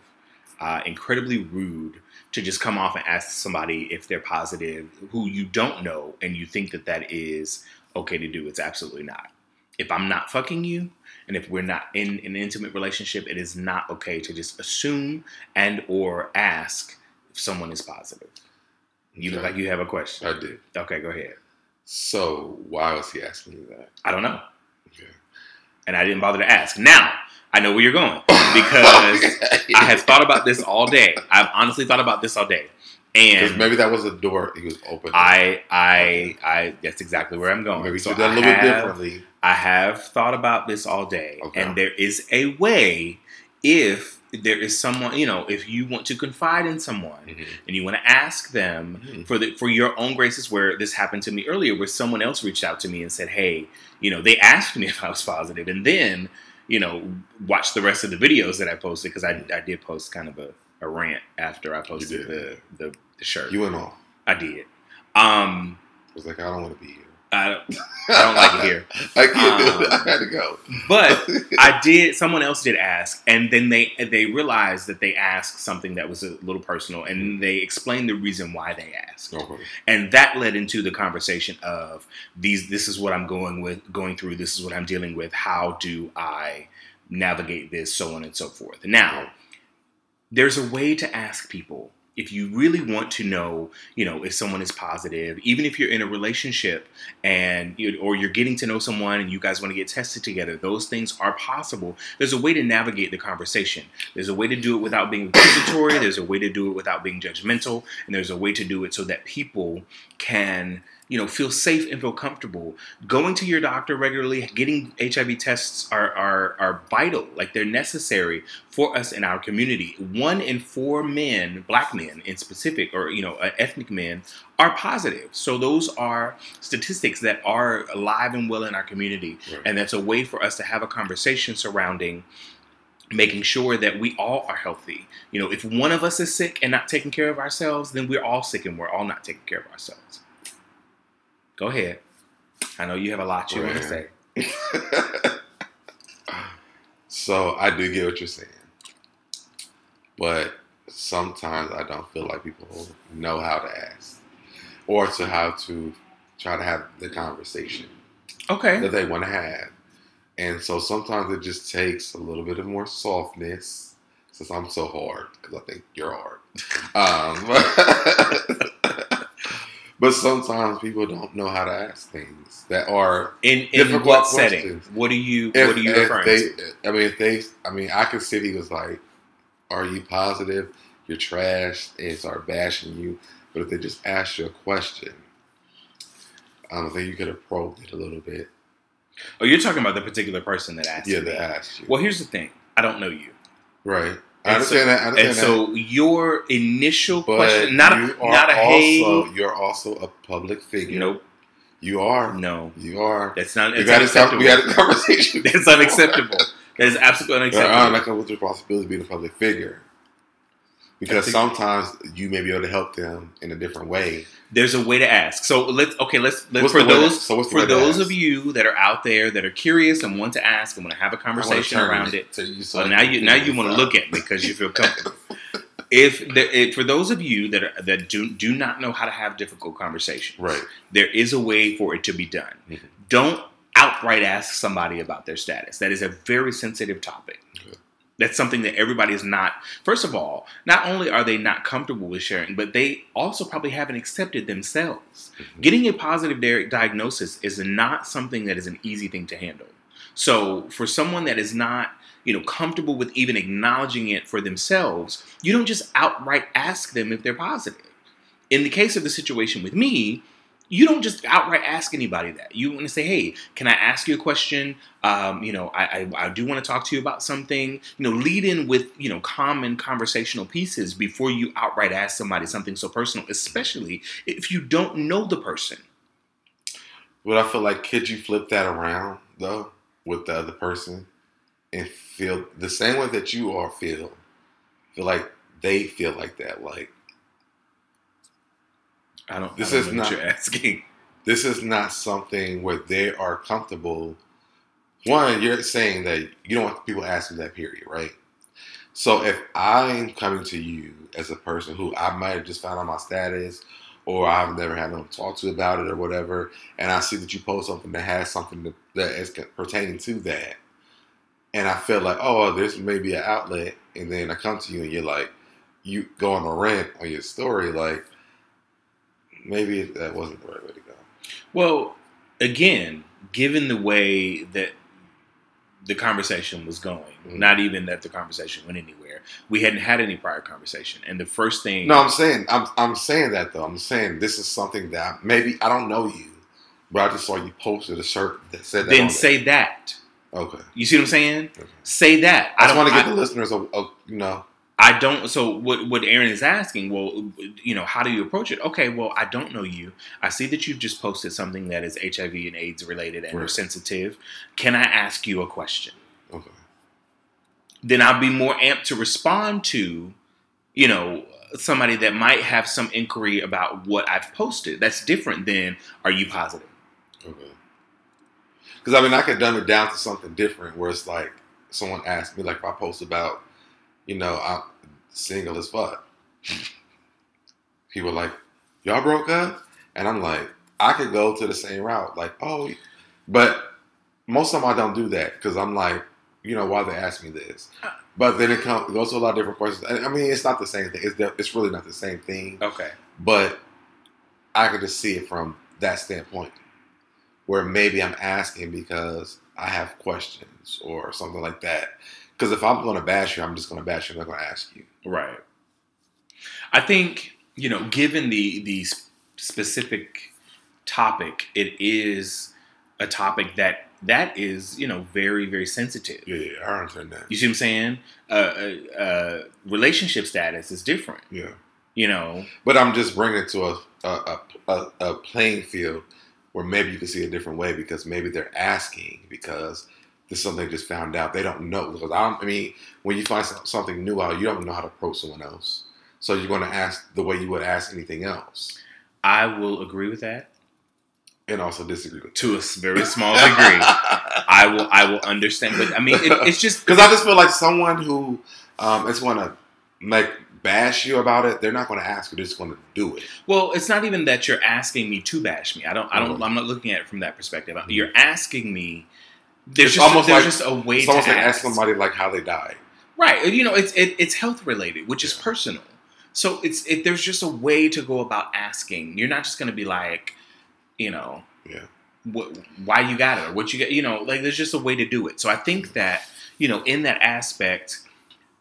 S1: uh, incredibly rude to just come off and ask somebody if they're positive who you don't know and you think that that is okay to do it's absolutely not if i'm not fucking you and if we're not in an intimate relationship it is not okay to just assume and or ask if someone is positive you look
S2: Okay.
S1: like you have a question
S2: I did.
S1: Okay, go ahead.
S2: So why was he asking me that?
S1: I don't know.
S2: Okay.
S1: And I didn't bother to ask. Now, I know where you're going [laughs] because I have thought about this all day. I've honestly thought about this all day. And
S2: maybe that was a door he was opening.
S1: I I I that's exactly where I'm going.
S2: maybe
S1: So
S2: did that a
S1: I
S2: little bit differently.
S1: I have thought about this all day.
S2: Okay.
S1: And there is a way if there is someone, you know, if you want to confide in someone
S2: Mhm.
S1: and you want to ask them
S2: Mhm.
S1: for the for your own graces, where this happened to me earlier, where someone else reached out to me and said, "Hey, you know," they asked me [laughs] if I was positive, and then you know, watch the rest of the videos that I posted because I, I did post kind of a, a rant after I posted the, the the shirt.
S2: You went off.
S1: I did. Um,
S2: I was like, I don't want to be here.
S1: I don't, I don't like it here. [laughs]
S2: I can't do
S1: Um,
S2: it. I had to go.
S1: But [laughs] I did. Someone else did ask, and then they they realized that they asked something that was a little personal, and they explained the reason why they asked,
S2: Okay.
S1: and that led into the conversation of these. This is what I'm going with, going through. This is what I'm dealing with. How do I navigate this? So on and so forth. Now, there's a way to ask people if you really want to know, you know, if someone is positive, even if you're in a relationship and you, or you're getting to know someone and you guys want to get tested together, those things are possible. There's a way to navigate the conversation. There's a way to do it without being accusatory. There's a way to do it without being judgmental, and there's a way to do it so that people can you know feel safe and feel comfortable. Going to your doctor regularly getting hiv tests are, are are vital like they're necessary for us in our community. One in four men black men in specific or you know uh, ethnic men are positive. So those are statistics that are alive and well in our community.
S2: Right.
S1: and that's a way for us to have a conversation surrounding making sure that we all are healthy. You know if one of us is sick and not taking care of ourselves then we're all sick and we're all not taking care of ourselves go ahead. I know you have a lot you want to say. [laughs]
S2: So I do get what you're saying, but sometimes I don't feel like people know how to ask or to how to try to have the conversation
S1: okay.
S2: that they want to have. And so sometimes it just takes a little bit of more softness since I'm so hard because I think you're hard. Um, [laughs] but sometimes people don't know how to ask things that are
S1: in, in
S2: difficult
S1: what setting what do you
S2: if,
S1: what are you referring
S2: they,
S1: to
S2: I mean, if they, I mean, I could see he was like, "Are you positive? You're trash," and start bashing you. But if they just ask you a question, I don't think you could have probed it a little bit.
S1: oh you're talking about the particular person that asked
S2: you.
S1: Yeah,
S2: they asked you.
S1: well here's the thing i don't know you
S2: right. I
S1: And so-
S2: understand that. I understand
S1: and
S2: that.
S1: so your initial
S2: But
S1: question not a
S2: are
S1: not a hey
S2: also, You're also a public figure.
S1: nope
S2: You are.
S1: no
S2: You are.
S1: that's not
S2: we
S1: that's
S2: got to we had a conversation. [laughs]
S1: that's unacceptable that is absolutely unacceptable.
S2: Not going with the responsibility of being a public figure. Because sometimes you may be able to help them in a different way.
S1: there's a way to ask. So let's okay, let's let's for
S2: the way to-
S1: those
S2: so
S1: for those of you that are out there that are curious and want to ask and want to have a conversation
S2: I wanna turn
S1: around it.
S2: You so I
S1: now you now you want to look at me because you feel comfortable. if, the, if for those of you that are, that do do not know how to have difficult conversations,
S2: Right.
S1: there is a way for it to be done.
S2: Mhm.
S1: Don't outright ask somebody about their status. That is a very sensitive topic. That's something that everybody is not. First of all, not only are they not comfortable with sharing, but they also probably haven't accepted themselves.
S2: Mhm.
S1: Getting a positive diagnosis is not something that is an easy thing to handle. So, for someone that is not, you know, comfortable with even acknowledging it for themselves, you don't just outright ask them if they're positive. In the case of the situation with me, you don't just outright ask anybody that. You want to say, "Hey, can I ask you a question? Um, you know, I, I, I do want to talk to you about something." You know, lead in with you know common conversational pieces before you outright ask somebody something so personal, especially if you don't know the person.
S2: But I feel like could you flip that around though with the other person and feel the same way that you are feel feel like they feel like that like
S1: I don't.
S2: This
S1: I don't
S2: is
S1: know what
S2: not-
S1: you're asking. [laughs]
S2: this is not something where they are comfortable. One, you're saying that you don't want people asking that period, right? So if I'm coming to you as a person who I might have just found out my status, or I've never had no talk to about it, or whatever, and I see that you post something that has something that, that is pertaining to that, and I feel like, oh, there's maybe an outlet, and then I come to you and you're like, you go on a rant on your story, like maybe that wasn't the right way to go.
S1: Well, again, given the way that the conversation was going,
S2: Mhm.
S1: not even that the conversation went anywhere, we hadn't had any prior conversation, and the first thing,
S2: No, I'm saying I'm I'm saying that though. I'm saying this is something that maybe I don't know you, but I just saw you posted a shirt that said that.
S1: then say that.
S2: Okay.
S1: You see what I'm saying?
S2: Okay.
S1: Say that.
S2: I just
S1: don't
S2: want to
S1: give
S2: the listeners, a, a, you know,
S1: I don't. So what? What Aaron is asking? Well, you know, how do you approach it? Okay, well, I don't know you. I see that you've just posted something that is HIV and AIDS related and are
S2: Right.
S1: sensitive. Can I ask you a question?
S2: okay.
S1: Then I'll be more amped to respond to, you know, somebody that might have some inquiry about what I've posted. That's different than Are you positive?
S2: Okay. Because I mean, I could dumb it down to something different, where it's like someone asked me, like if I post about, you know, I'm single as fuck. People are like, y'all broke up, and I'm like, I could go to the same route, like, oh, but most of them I don't do that because I'm like, you know, why they ask me this. But then it comes goes to a lot of different questions. I mean, it's not the same thing. It's it's really not the same thing
S1: Okay.
S2: but I could just see it from that standpoint, where maybe I'm asking because I have questions or something like that. Because if I'm going to bash you, I'm just going to bash you. I'm not going to ask you.
S1: Right. I think you know, given the the specific topic, it is a topic that that is you know very very sensitive.
S2: Yeah, yeah, I understand that.
S1: You see what I'm saying? Uh, uh, uh, relationship status is different.
S2: Yeah,
S1: You know,
S2: but I'm just bringing it to a a, a, a a playing field where maybe you can see a different way because maybe they're asking because this is something they just found out. They don't know because I, don't, I mean, when you find something new out, you don't know how to approach someone else. So you're going to ask the way you would ask anything else.
S1: I will agree with that
S2: and also disagree with
S1: to a very small degree. [laughs] I will I will understand, but I mean, it, it's just
S2: because I just feel like someone who um, is going to like bash you about it, they're not going to ask you; they're just going to do it.
S1: Well, it's not even that you're asking me to bash me. I don't. I don't.
S2: Mhm.
S1: I'm not looking at it from that perspective. You're asking me. There's just
S2: almost
S1: there's
S2: like-
S1: just a way
S2: It's
S1: to
S2: almost like
S1: ask.
S2: somebody like how they died.
S1: right? You know, it's it, it's health related, which is
S2: Yeah.
S1: personal. So it's it, there's just a way to go about asking. You're not just going to be like, you know,
S2: Yeah.
S1: what, why you got it or what you got. You know, like there's just a way to do it. So I think that you know, in that aspect,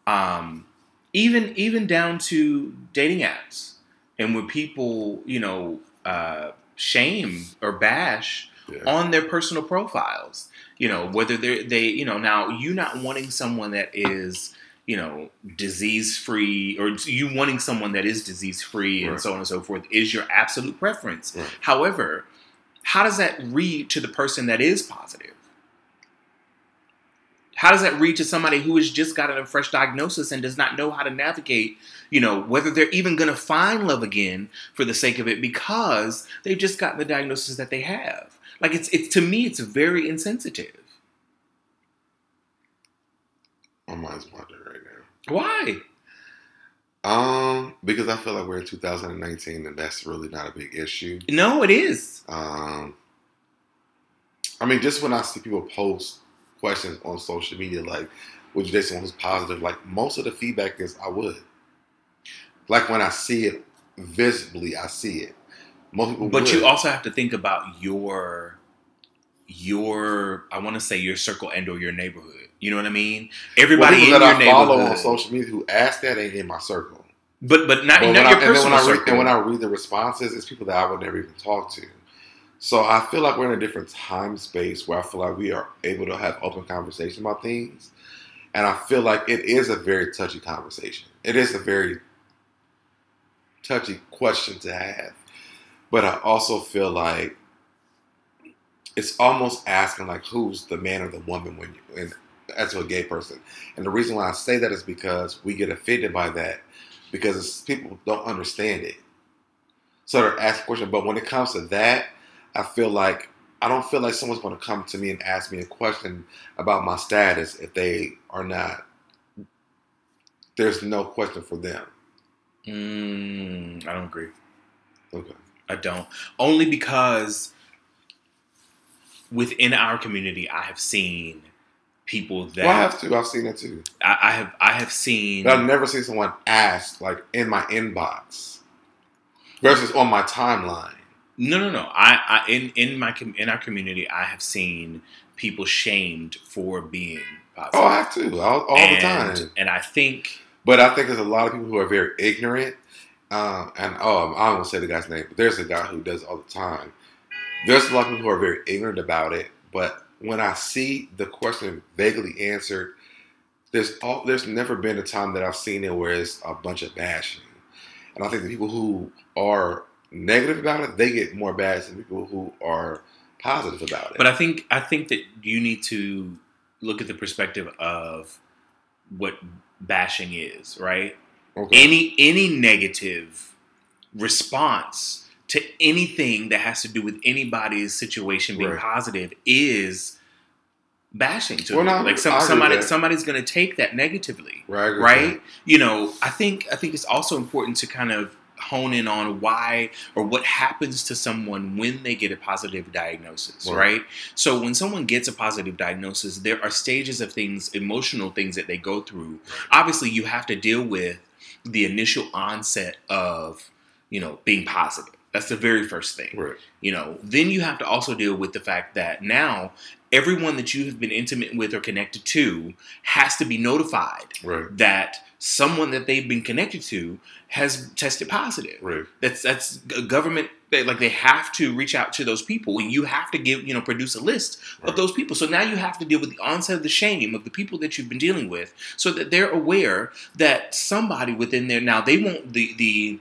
S1: um, even even down to dating apps and when people you know uh, shame or bash
S2: Yeah.
S1: on their personal profiles you know whether they're they you know now you not wanting someone that is you know disease free or you wanting someone that is disease free and
S2: Right.
S1: so on and so forth is your absolute preference
S2: Right.
S1: however how does that read to the person that is positive how does that read to somebody who has just gotten a fresh diagnosis and does not know how to navigate you know whether they're even going to find love again for the sake of it because they've just gotten the diagnosis that they have like it's it's to me it's very insensitive
S2: My mind's wandering right now.
S1: why
S2: Um, because I feel like we're in 2019 and that's really not a big issue.
S1: no it is
S2: Um, I mean, just when I see people post questions on social media, like, would you date someone who's positive? Like, most of the feedback is, I would. Like, when I see it visibly, I see it. Most people
S1: but
S2: would.
S1: you also have to think about your your i want to say your circle and or your neighborhood you know what i mean everybody
S2: people
S1: in
S2: that
S1: your
S2: I follow on social media who ask that ain't in my circle.
S1: but but not,
S2: But
S1: not
S2: when I,
S1: your
S2: and when
S1: personal
S2: I read,
S1: circle
S2: and when I read the responses, it's people that I would never even talk to. So I feel like we're in a different time space where I feel like we are able to have open conversation about things, and I feel like it is a very touchy conversation. It is a very touchy question to have, but I also feel like it's almost asking like who's the man or the woman when you and as a gay person. And the reason why I say that is because we get offended by that because it's, people don't understand it. So they're asking questions. But when it comes to that, I feel like I don't feel like someone's going to come to me and ask me a question about my status if they are not. There's no question for them.
S1: mm, i don't agree
S2: Okay.
S1: I don't. Only because within our community, I have seen people that
S2: Well, I have to. I've seen it too.
S1: I, I have I have seen.
S2: But I've never seen someone ask like in my inbox versus on my timeline.
S1: No, no, no. I, I in in my in our community, I have seen people shamed for being positive.
S2: Oh, I have to all, all the time.
S1: And I think
S2: But I think there's a lot of people who are very ignorant. Um, and oh, I won't want to say the guy's name, but there's a guy who does all the time. There's a lot of people who are very ignorant about it, but when I see the question vaguely answered, there's all, there's never been a time that I've seen it where it's a bunch of bashing, and I think the people who are negative about it, they get more bash than people who are positive about it.
S1: But I think I think that you need to look at the perspective of what bashing is, right?
S2: Okay.
S1: Any any negative response to anything that has to do with anybody's situation being
S2: Right.
S1: positive is bashing to
S2: Well,
S1: them.
S2: no,
S1: like some, somebody somebody's going to take that negatively
S2: right,
S1: right you know i think i think it's also important to kind of hone in on why or what happens to someone when they get a positive diagnosis
S2: Right.
S1: right so when someone gets a positive diagnosis there are stages of things emotional things that they go through obviously you have to deal with the initial onset of you know being positive that's the very first thing.
S2: Right.
S1: you know then you have to also deal with the fact that now everyone that you have been intimate with or connected to has to be notified
S2: Right.
S1: that someone that they've been connected to has tested positive
S2: Right.
S1: that's that's a government they, like they have to reach out to those people and you have to give you know produce a list of those people so now you have to deal with the onset of the shame of the people that you've been dealing with so that they're aware that somebody within there now they won't the the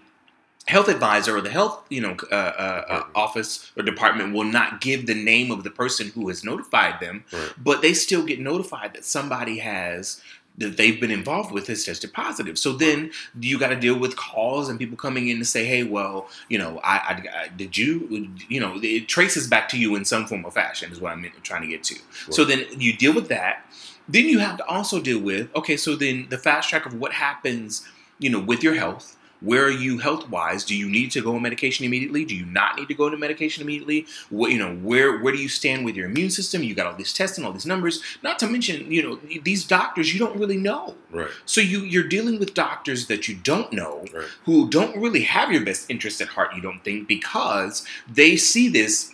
S1: health advisor or the health you know uh, uh, uh,
S2: Department.
S1: office or department will not give the name of the person who has notified them
S2: Right.
S1: but they still get notified that somebody has that they've been involved with has tested positive. So then you got to deal with calls and people coming in to say, "Hey, well, you know, I, I, I did you, you know, it traces back to you in some form or fashion." Is what I'm trying to get to. So then you deal with that. Then you have to also deal with okay. So then the fast track of what happens, you know, with your health. Where are you health wise? Do you need to go on medication immediately? Do you not need to go into medication immediately? What you know, where where do you stand with your immune system? You got all this testing, all these numbers. Not to mention, you know, these doctors you don't really know.
S2: Right.
S1: So you you're dealing with doctors that you don't know
S2: Right.
S1: who don't really have your best interest at heart, you don't think, because they see this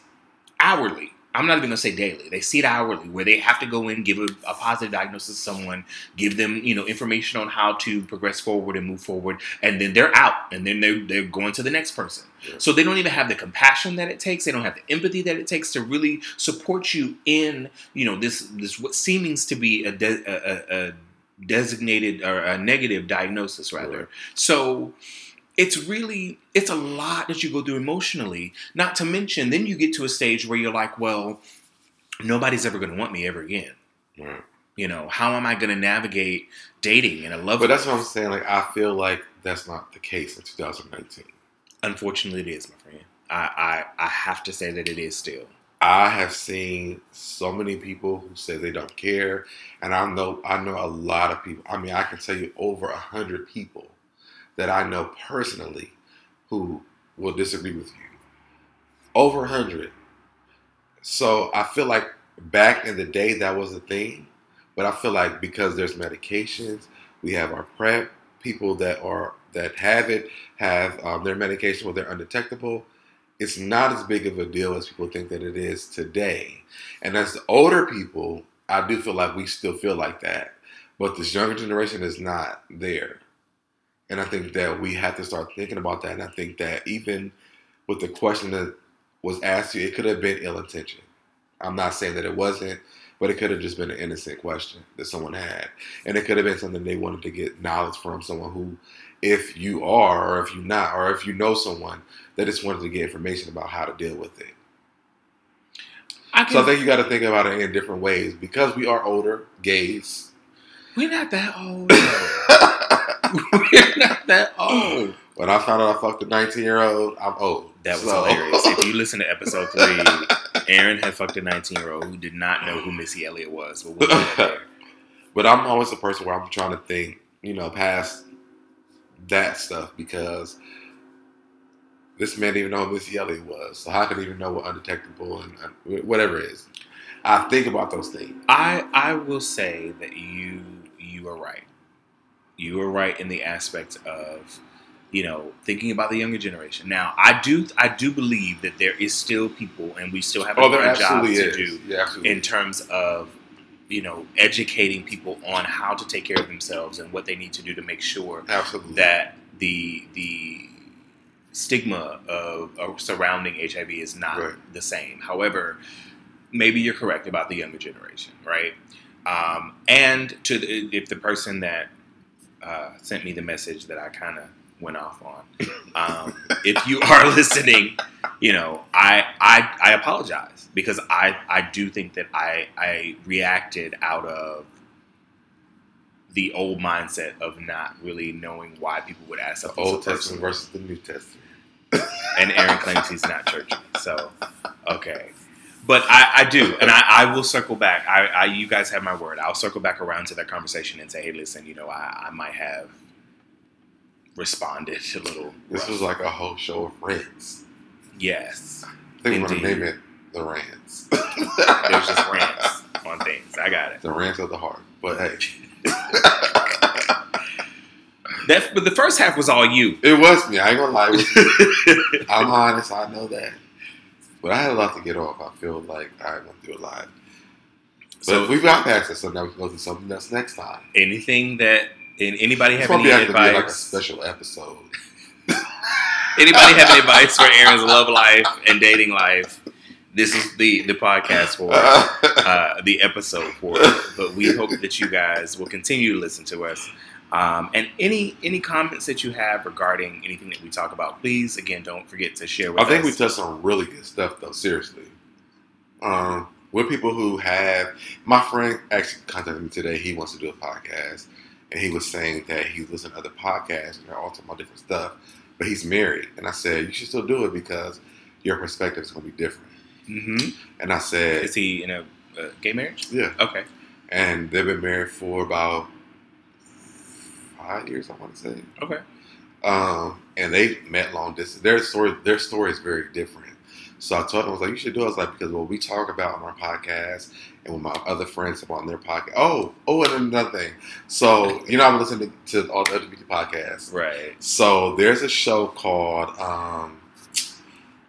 S1: hourly. I'm not even gonna say daily. They see it hourly, where they have to go in, give a, a positive diagnosis to someone, give them, you know, information on how to progress forward and move forward, and then they're out, and then they're they're going to the next person.
S2: Yeah.
S1: So they don't even have the compassion that it takes. They don't have the empathy that it takes to really support you in, you know, this this what seems to be a, de- a, a, designated or a negative diagnosis rather.
S2: Right.
S1: So it's really it's a lot that you go through emotionally. Not to mention, then you get to a stage where you're like, well, nobody's ever going to want me ever again.
S2: Right.
S1: You know, how am I going to navigate dating and a love?
S2: But that's what I'm saying. Like, I feel like that's not the case in 2019.
S1: Unfortunately, it is, my friend. I, I I have to say that it is still.
S2: I have seen so many people who say they don't care, and I know I know a lot of people. I mean, I can tell you over a hundred people that I know personally who will disagree with you. Over a hundred. So I feel like back in the day that was a thing, but I feel like because there's medications, we have our PrEP people that are that have it have um, their medication where they're undetectable it's not as big of a deal as people think that it is today. And as the older people, I do feel like we still feel like that. But this younger generation is not there. And I think that we have to start thinking about that. And I think that even with the question that was asked you, it could have been ill intentioned. I'm not saying that it wasn't, but it could have just been an innocent question that someone had. And it could have been something they wanted to get knowledge from someone who, if you are, or if you're not, or if you know someone, that just wanted to get information about how to deal with it.
S1: I can,
S2: So I think you got to think about it in different ways because we are older, gays.
S1: we're not that old. [laughs] we're not that old.
S2: when I found out I fucked a 19 year old, I'm old.
S1: That was
S2: So-
S1: hilarious. If you listen to episode three, [laughs] Aaron had fucked a 19 year old who did not know who Missy Elliott was. But we'll. [laughs]
S2: But I'm always the person where I'm trying to think, you know, past that stuff because this man didn't even know who Missy Elliott was. So how could he even know what undetectable and uh, whatever it is? I think about those things.
S1: I I will say that you you are right. You are right in the aspect of you know thinking about the younger generation. Now I do I do believe that there is still people and we still have a
S2: Oh,
S1: good job to do
S2: Yeah,
S1: in terms of you know educating people on how to take care of themselves and what they need to do to make sure
S2: absolutely.
S1: that the the stigma of, of surrounding HIV is not
S2: Right.
S1: the same. However, maybe you're correct about the younger generation, right? Um, and to the, if the person that uh, sent me the message that I kind of went off on, um, if you are [laughs] listening, you know, I, I I apologize because I I do think that I I reacted out of the old mindset of not really knowing why people would ask
S2: The Old Testament versus the New Testament.
S1: and Aaron claims he's not churchy. So, okay. But I, I do, and I, I will circle back. I, I, you guys have my word. I'll circle back around to that conversation and say, hey, listen, you know, I, I might have responded a little.
S2: This
S1: rough.
S2: was like a whole show of rants.
S1: yes.
S2: I think we're gonna name it the rants. [laughs]
S1: There's just rants on things. I got it.
S2: The rants of the heart. But hey, [laughs]
S1: That, but the first half was all you.
S2: it was me. I ain't gonna lie. [laughs] I'm honest. I know that. But I had a lot to get off. I feel like I went through a lot. But
S1: So,
S2: we've got past it, so now we can go through something else next time.
S1: anything that and anybody
S2: It's
S1: have any
S2: to be like a
S1: advice?
S2: special episode. [laughs] [laughs]
S1: Anybody have any advice for Aaron's love life and dating life? This is the the podcast for [laughs] uh, the episode for it. But we hope that you guys will continue to listen to us. Um, and any any comments that you have regarding anything that we talk about, please again don't forget to share with
S2: I think we
S1: us.
S2: touched on really good stuff, though. Seriously, um, with people who have. My friend actually contacted me today. He wants to do a podcast, and he was saying that he listened to other podcasts and they're all talking about different stuff. But he's married, and I said you should still do it because your perspective is going to be different.
S1: hmm
S2: And I said,
S1: Is he in a uh, gay marriage?
S2: yeah,
S1: Okay.
S2: and they've been married for about five years. I want to say.
S1: Okay.
S2: um, and they met long distance. Their story, their story is very different. So I told them, I was like, you should do it. I was like, because what we talk about on our podcast and with my other friends about on their podcast. Oh, oh, and another thing. So, you know, I'm listening to, to all the LGBT podcasts.
S1: Right.
S2: So there's a show called, um,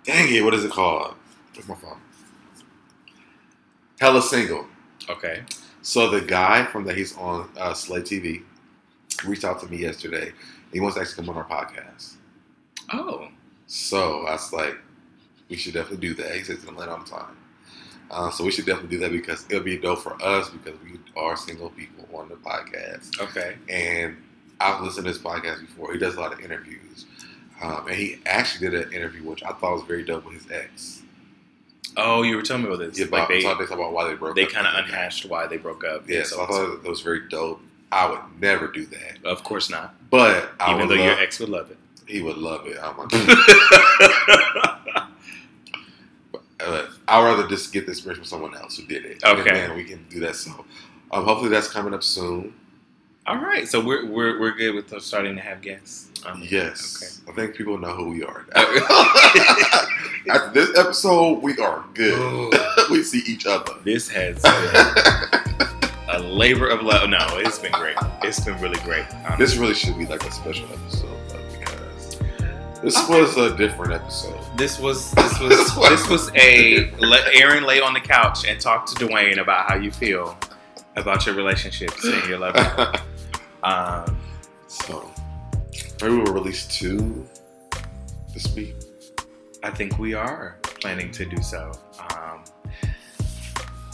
S2: dang it, what is it called? Where's my phone? Hella Single.
S1: Okay.
S2: So the guy from that he's on uh, Slay TV reached out to me yesterday. He wants to actually come on our podcast.
S1: Oh.
S2: So I was like, we should definitely do that. He says it's gonna let on time. Uh, so we should definitely do that because it'll be dope for us because we are single people on the podcast.
S1: Okay.
S2: And I've listened to his podcast before. He does a lot of interviews. Um, and he actually did an interview which I thought was very dope with his ex.
S1: Oh, you were telling me about this.
S2: Yeah,
S1: like
S2: about,
S1: they
S2: so they about why they broke
S1: they
S2: up.
S1: They kind of unhashed why they broke up.
S2: Yeah, so I thought that was very dope. I would never do that.
S1: Of course not.
S2: But I
S1: Even though
S2: love,
S1: your ex would love it.
S2: he would love it. Oh my God. uh, I'd rather just get this experience from someone else who did it.
S1: Okay.
S2: And then we can do that. So um, hopefully that's coming up soon.
S1: All right, so we're we're, we're good with starting to have guests. Um,
S2: Yes. I think people know who we are. After [laughs] this episode, we are good. [laughs] We see each other.
S1: this has [laughs] labor of love. No, it's been great. It's been really great. honestly.
S2: this really should be like a special episode though, because this
S1: Okay.
S2: was a different episode.
S1: This was [laughs] this was this was a let Aaron lay on the couch and talk to Dwayne about how you feel about your relationships and your love. [laughs] Um,
S2: so maybe we'll release two this week.
S1: I think we are planning to do so. Um,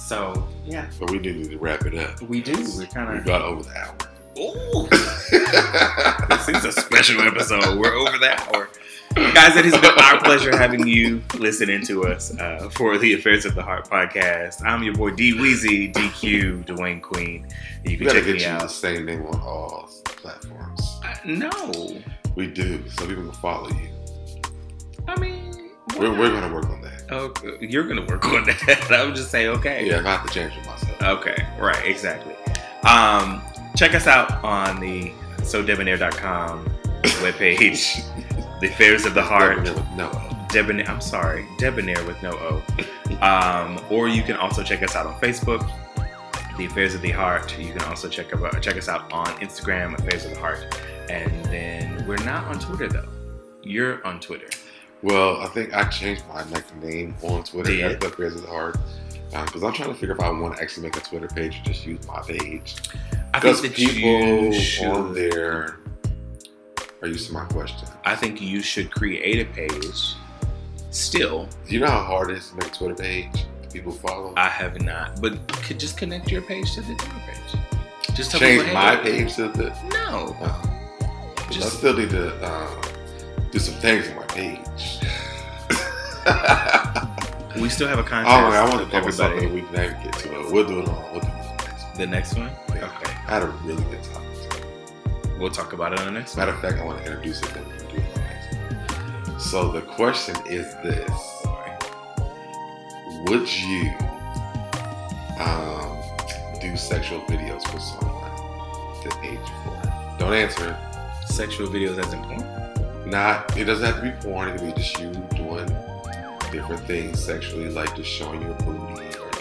S1: so yeah,
S2: But we do need to wrap it up.
S1: we do. We're kind of.
S2: We got over the hour.
S1: Ooh, [laughs] this is a special episode. We're over the hour. Guys, it has been our pleasure having you listening to us uh, for the Affairs of the Heart podcast. I'm your boy D Weezy, DQ, Dwayne Queen. You can check
S2: get
S1: me
S2: you the same name on all platforms.
S1: Uh, no,
S2: We do, so people can follow you.
S1: I mean,
S2: We're, we're gonna work on that.
S1: Oh, you're gonna work on that. [laughs] I would just say okay.
S2: Yeah, I have to change it myself.
S1: Okay, right, exactly. Um, check us out on the SoDebonair.com webpage. [laughs] the Affairs of the Heart.
S2: No.
S1: Debonair, I'm sorry, Debonair with no O. Um, or you can also check us out on Facebook, The Affairs of the Heart. You can also check, about, check us out on Instagram, Affairs of the Heart. And then we're not on Twitter though. You're on Twitter.
S2: Well, I think I changed my like name on Twitter.
S1: Did?
S2: That's the the Heart. Because I'm trying to figure if I want to actually make a Twitter page or just use my page.
S1: I think
S2: Because
S1: that
S2: people
S1: you
S2: on there are used to my question.
S1: I think you should create a page. Still,
S2: Do you know how hard it is to make a Twitter page? People follow.
S1: I have not, but could just connect your page to the Twitter page. Just tell
S2: Change
S1: people,
S2: my
S1: hey,
S2: page to the.
S1: No,
S2: Uh, I still need to um, do some things my page. oh
S1: we still have a contest.
S2: my I want to up something that we can never get to it. We'll do it on. We'll do it the next one.
S1: The next one.
S2: Yeah.
S1: Okay,
S2: I had a really good time.
S1: we'll talk about it on the next one.
S2: Matter of fact, I want to introduce it. Then we can do it on the next one. So the question is this: Would you um, do sexual videos with someone to age four? Don't answer it.
S1: Sexual videos as in porn.
S2: Not. It doesn't have to be porn. It can be just you doing different things sexually, like just showing your booty or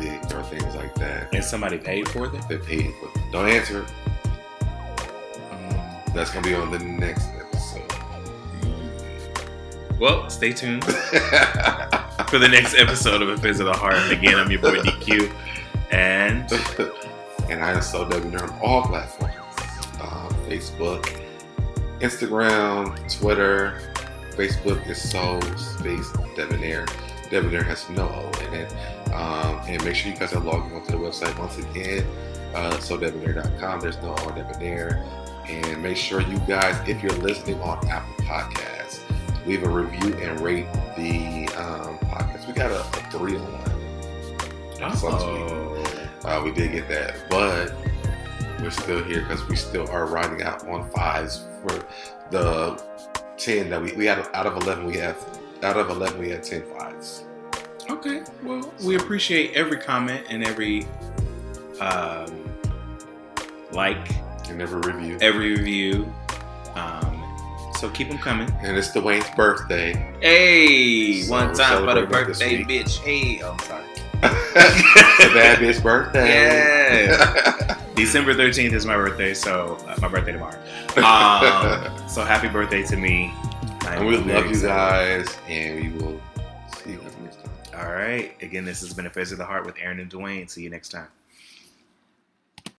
S2: dick or things like that.
S1: And somebody paid for them.
S2: They paid for. Don't answer.
S1: Um,
S2: That's gonna be on the next episode.
S1: well, stay tuned for the next episode of Affairs of the Heart. And again, I'm your boy DQ, and
S2: and I am so Debonair on all platforms um, Facebook, Instagram, Twitter. Facebook is so space Debonair. Debonair has no O in it. Um, and make sure you guys are logging onto the website once again. Uh, so Debonair.com. There's no O in Debonair. And make sure you guys, if you're listening on Apple Podcasts, leave a review and rate the um, podcast. We got a, a three on one.
S1: oh,
S2: Uh, we did get that, but we're still here because we still are riding out on fives for the ten that we we had out of eleven. We have out of eleven we had ten fives.
S1: okay. Well, we appreciate every comment and every um, like,
S2: And every review.
S1: every review. Um, so keep them coming.
S2: And it's Dwayne's birthday.
S1: Hey,
S2: So
S1: one time for the birthday, bitch. Hey, I'm sorry.
S2: The [laughs] bad bitch birthday. Yeah. [laughs]
S1: December 13th is my birthday, so uh, my birthday tomorrow. Um, [laughs] so happy birthday to me.
S2: And we love you guys, and we will see you guys next time.
S1: All right. Again, this has been Affairs of the Heart with Aaron and Dwayne. See you next time.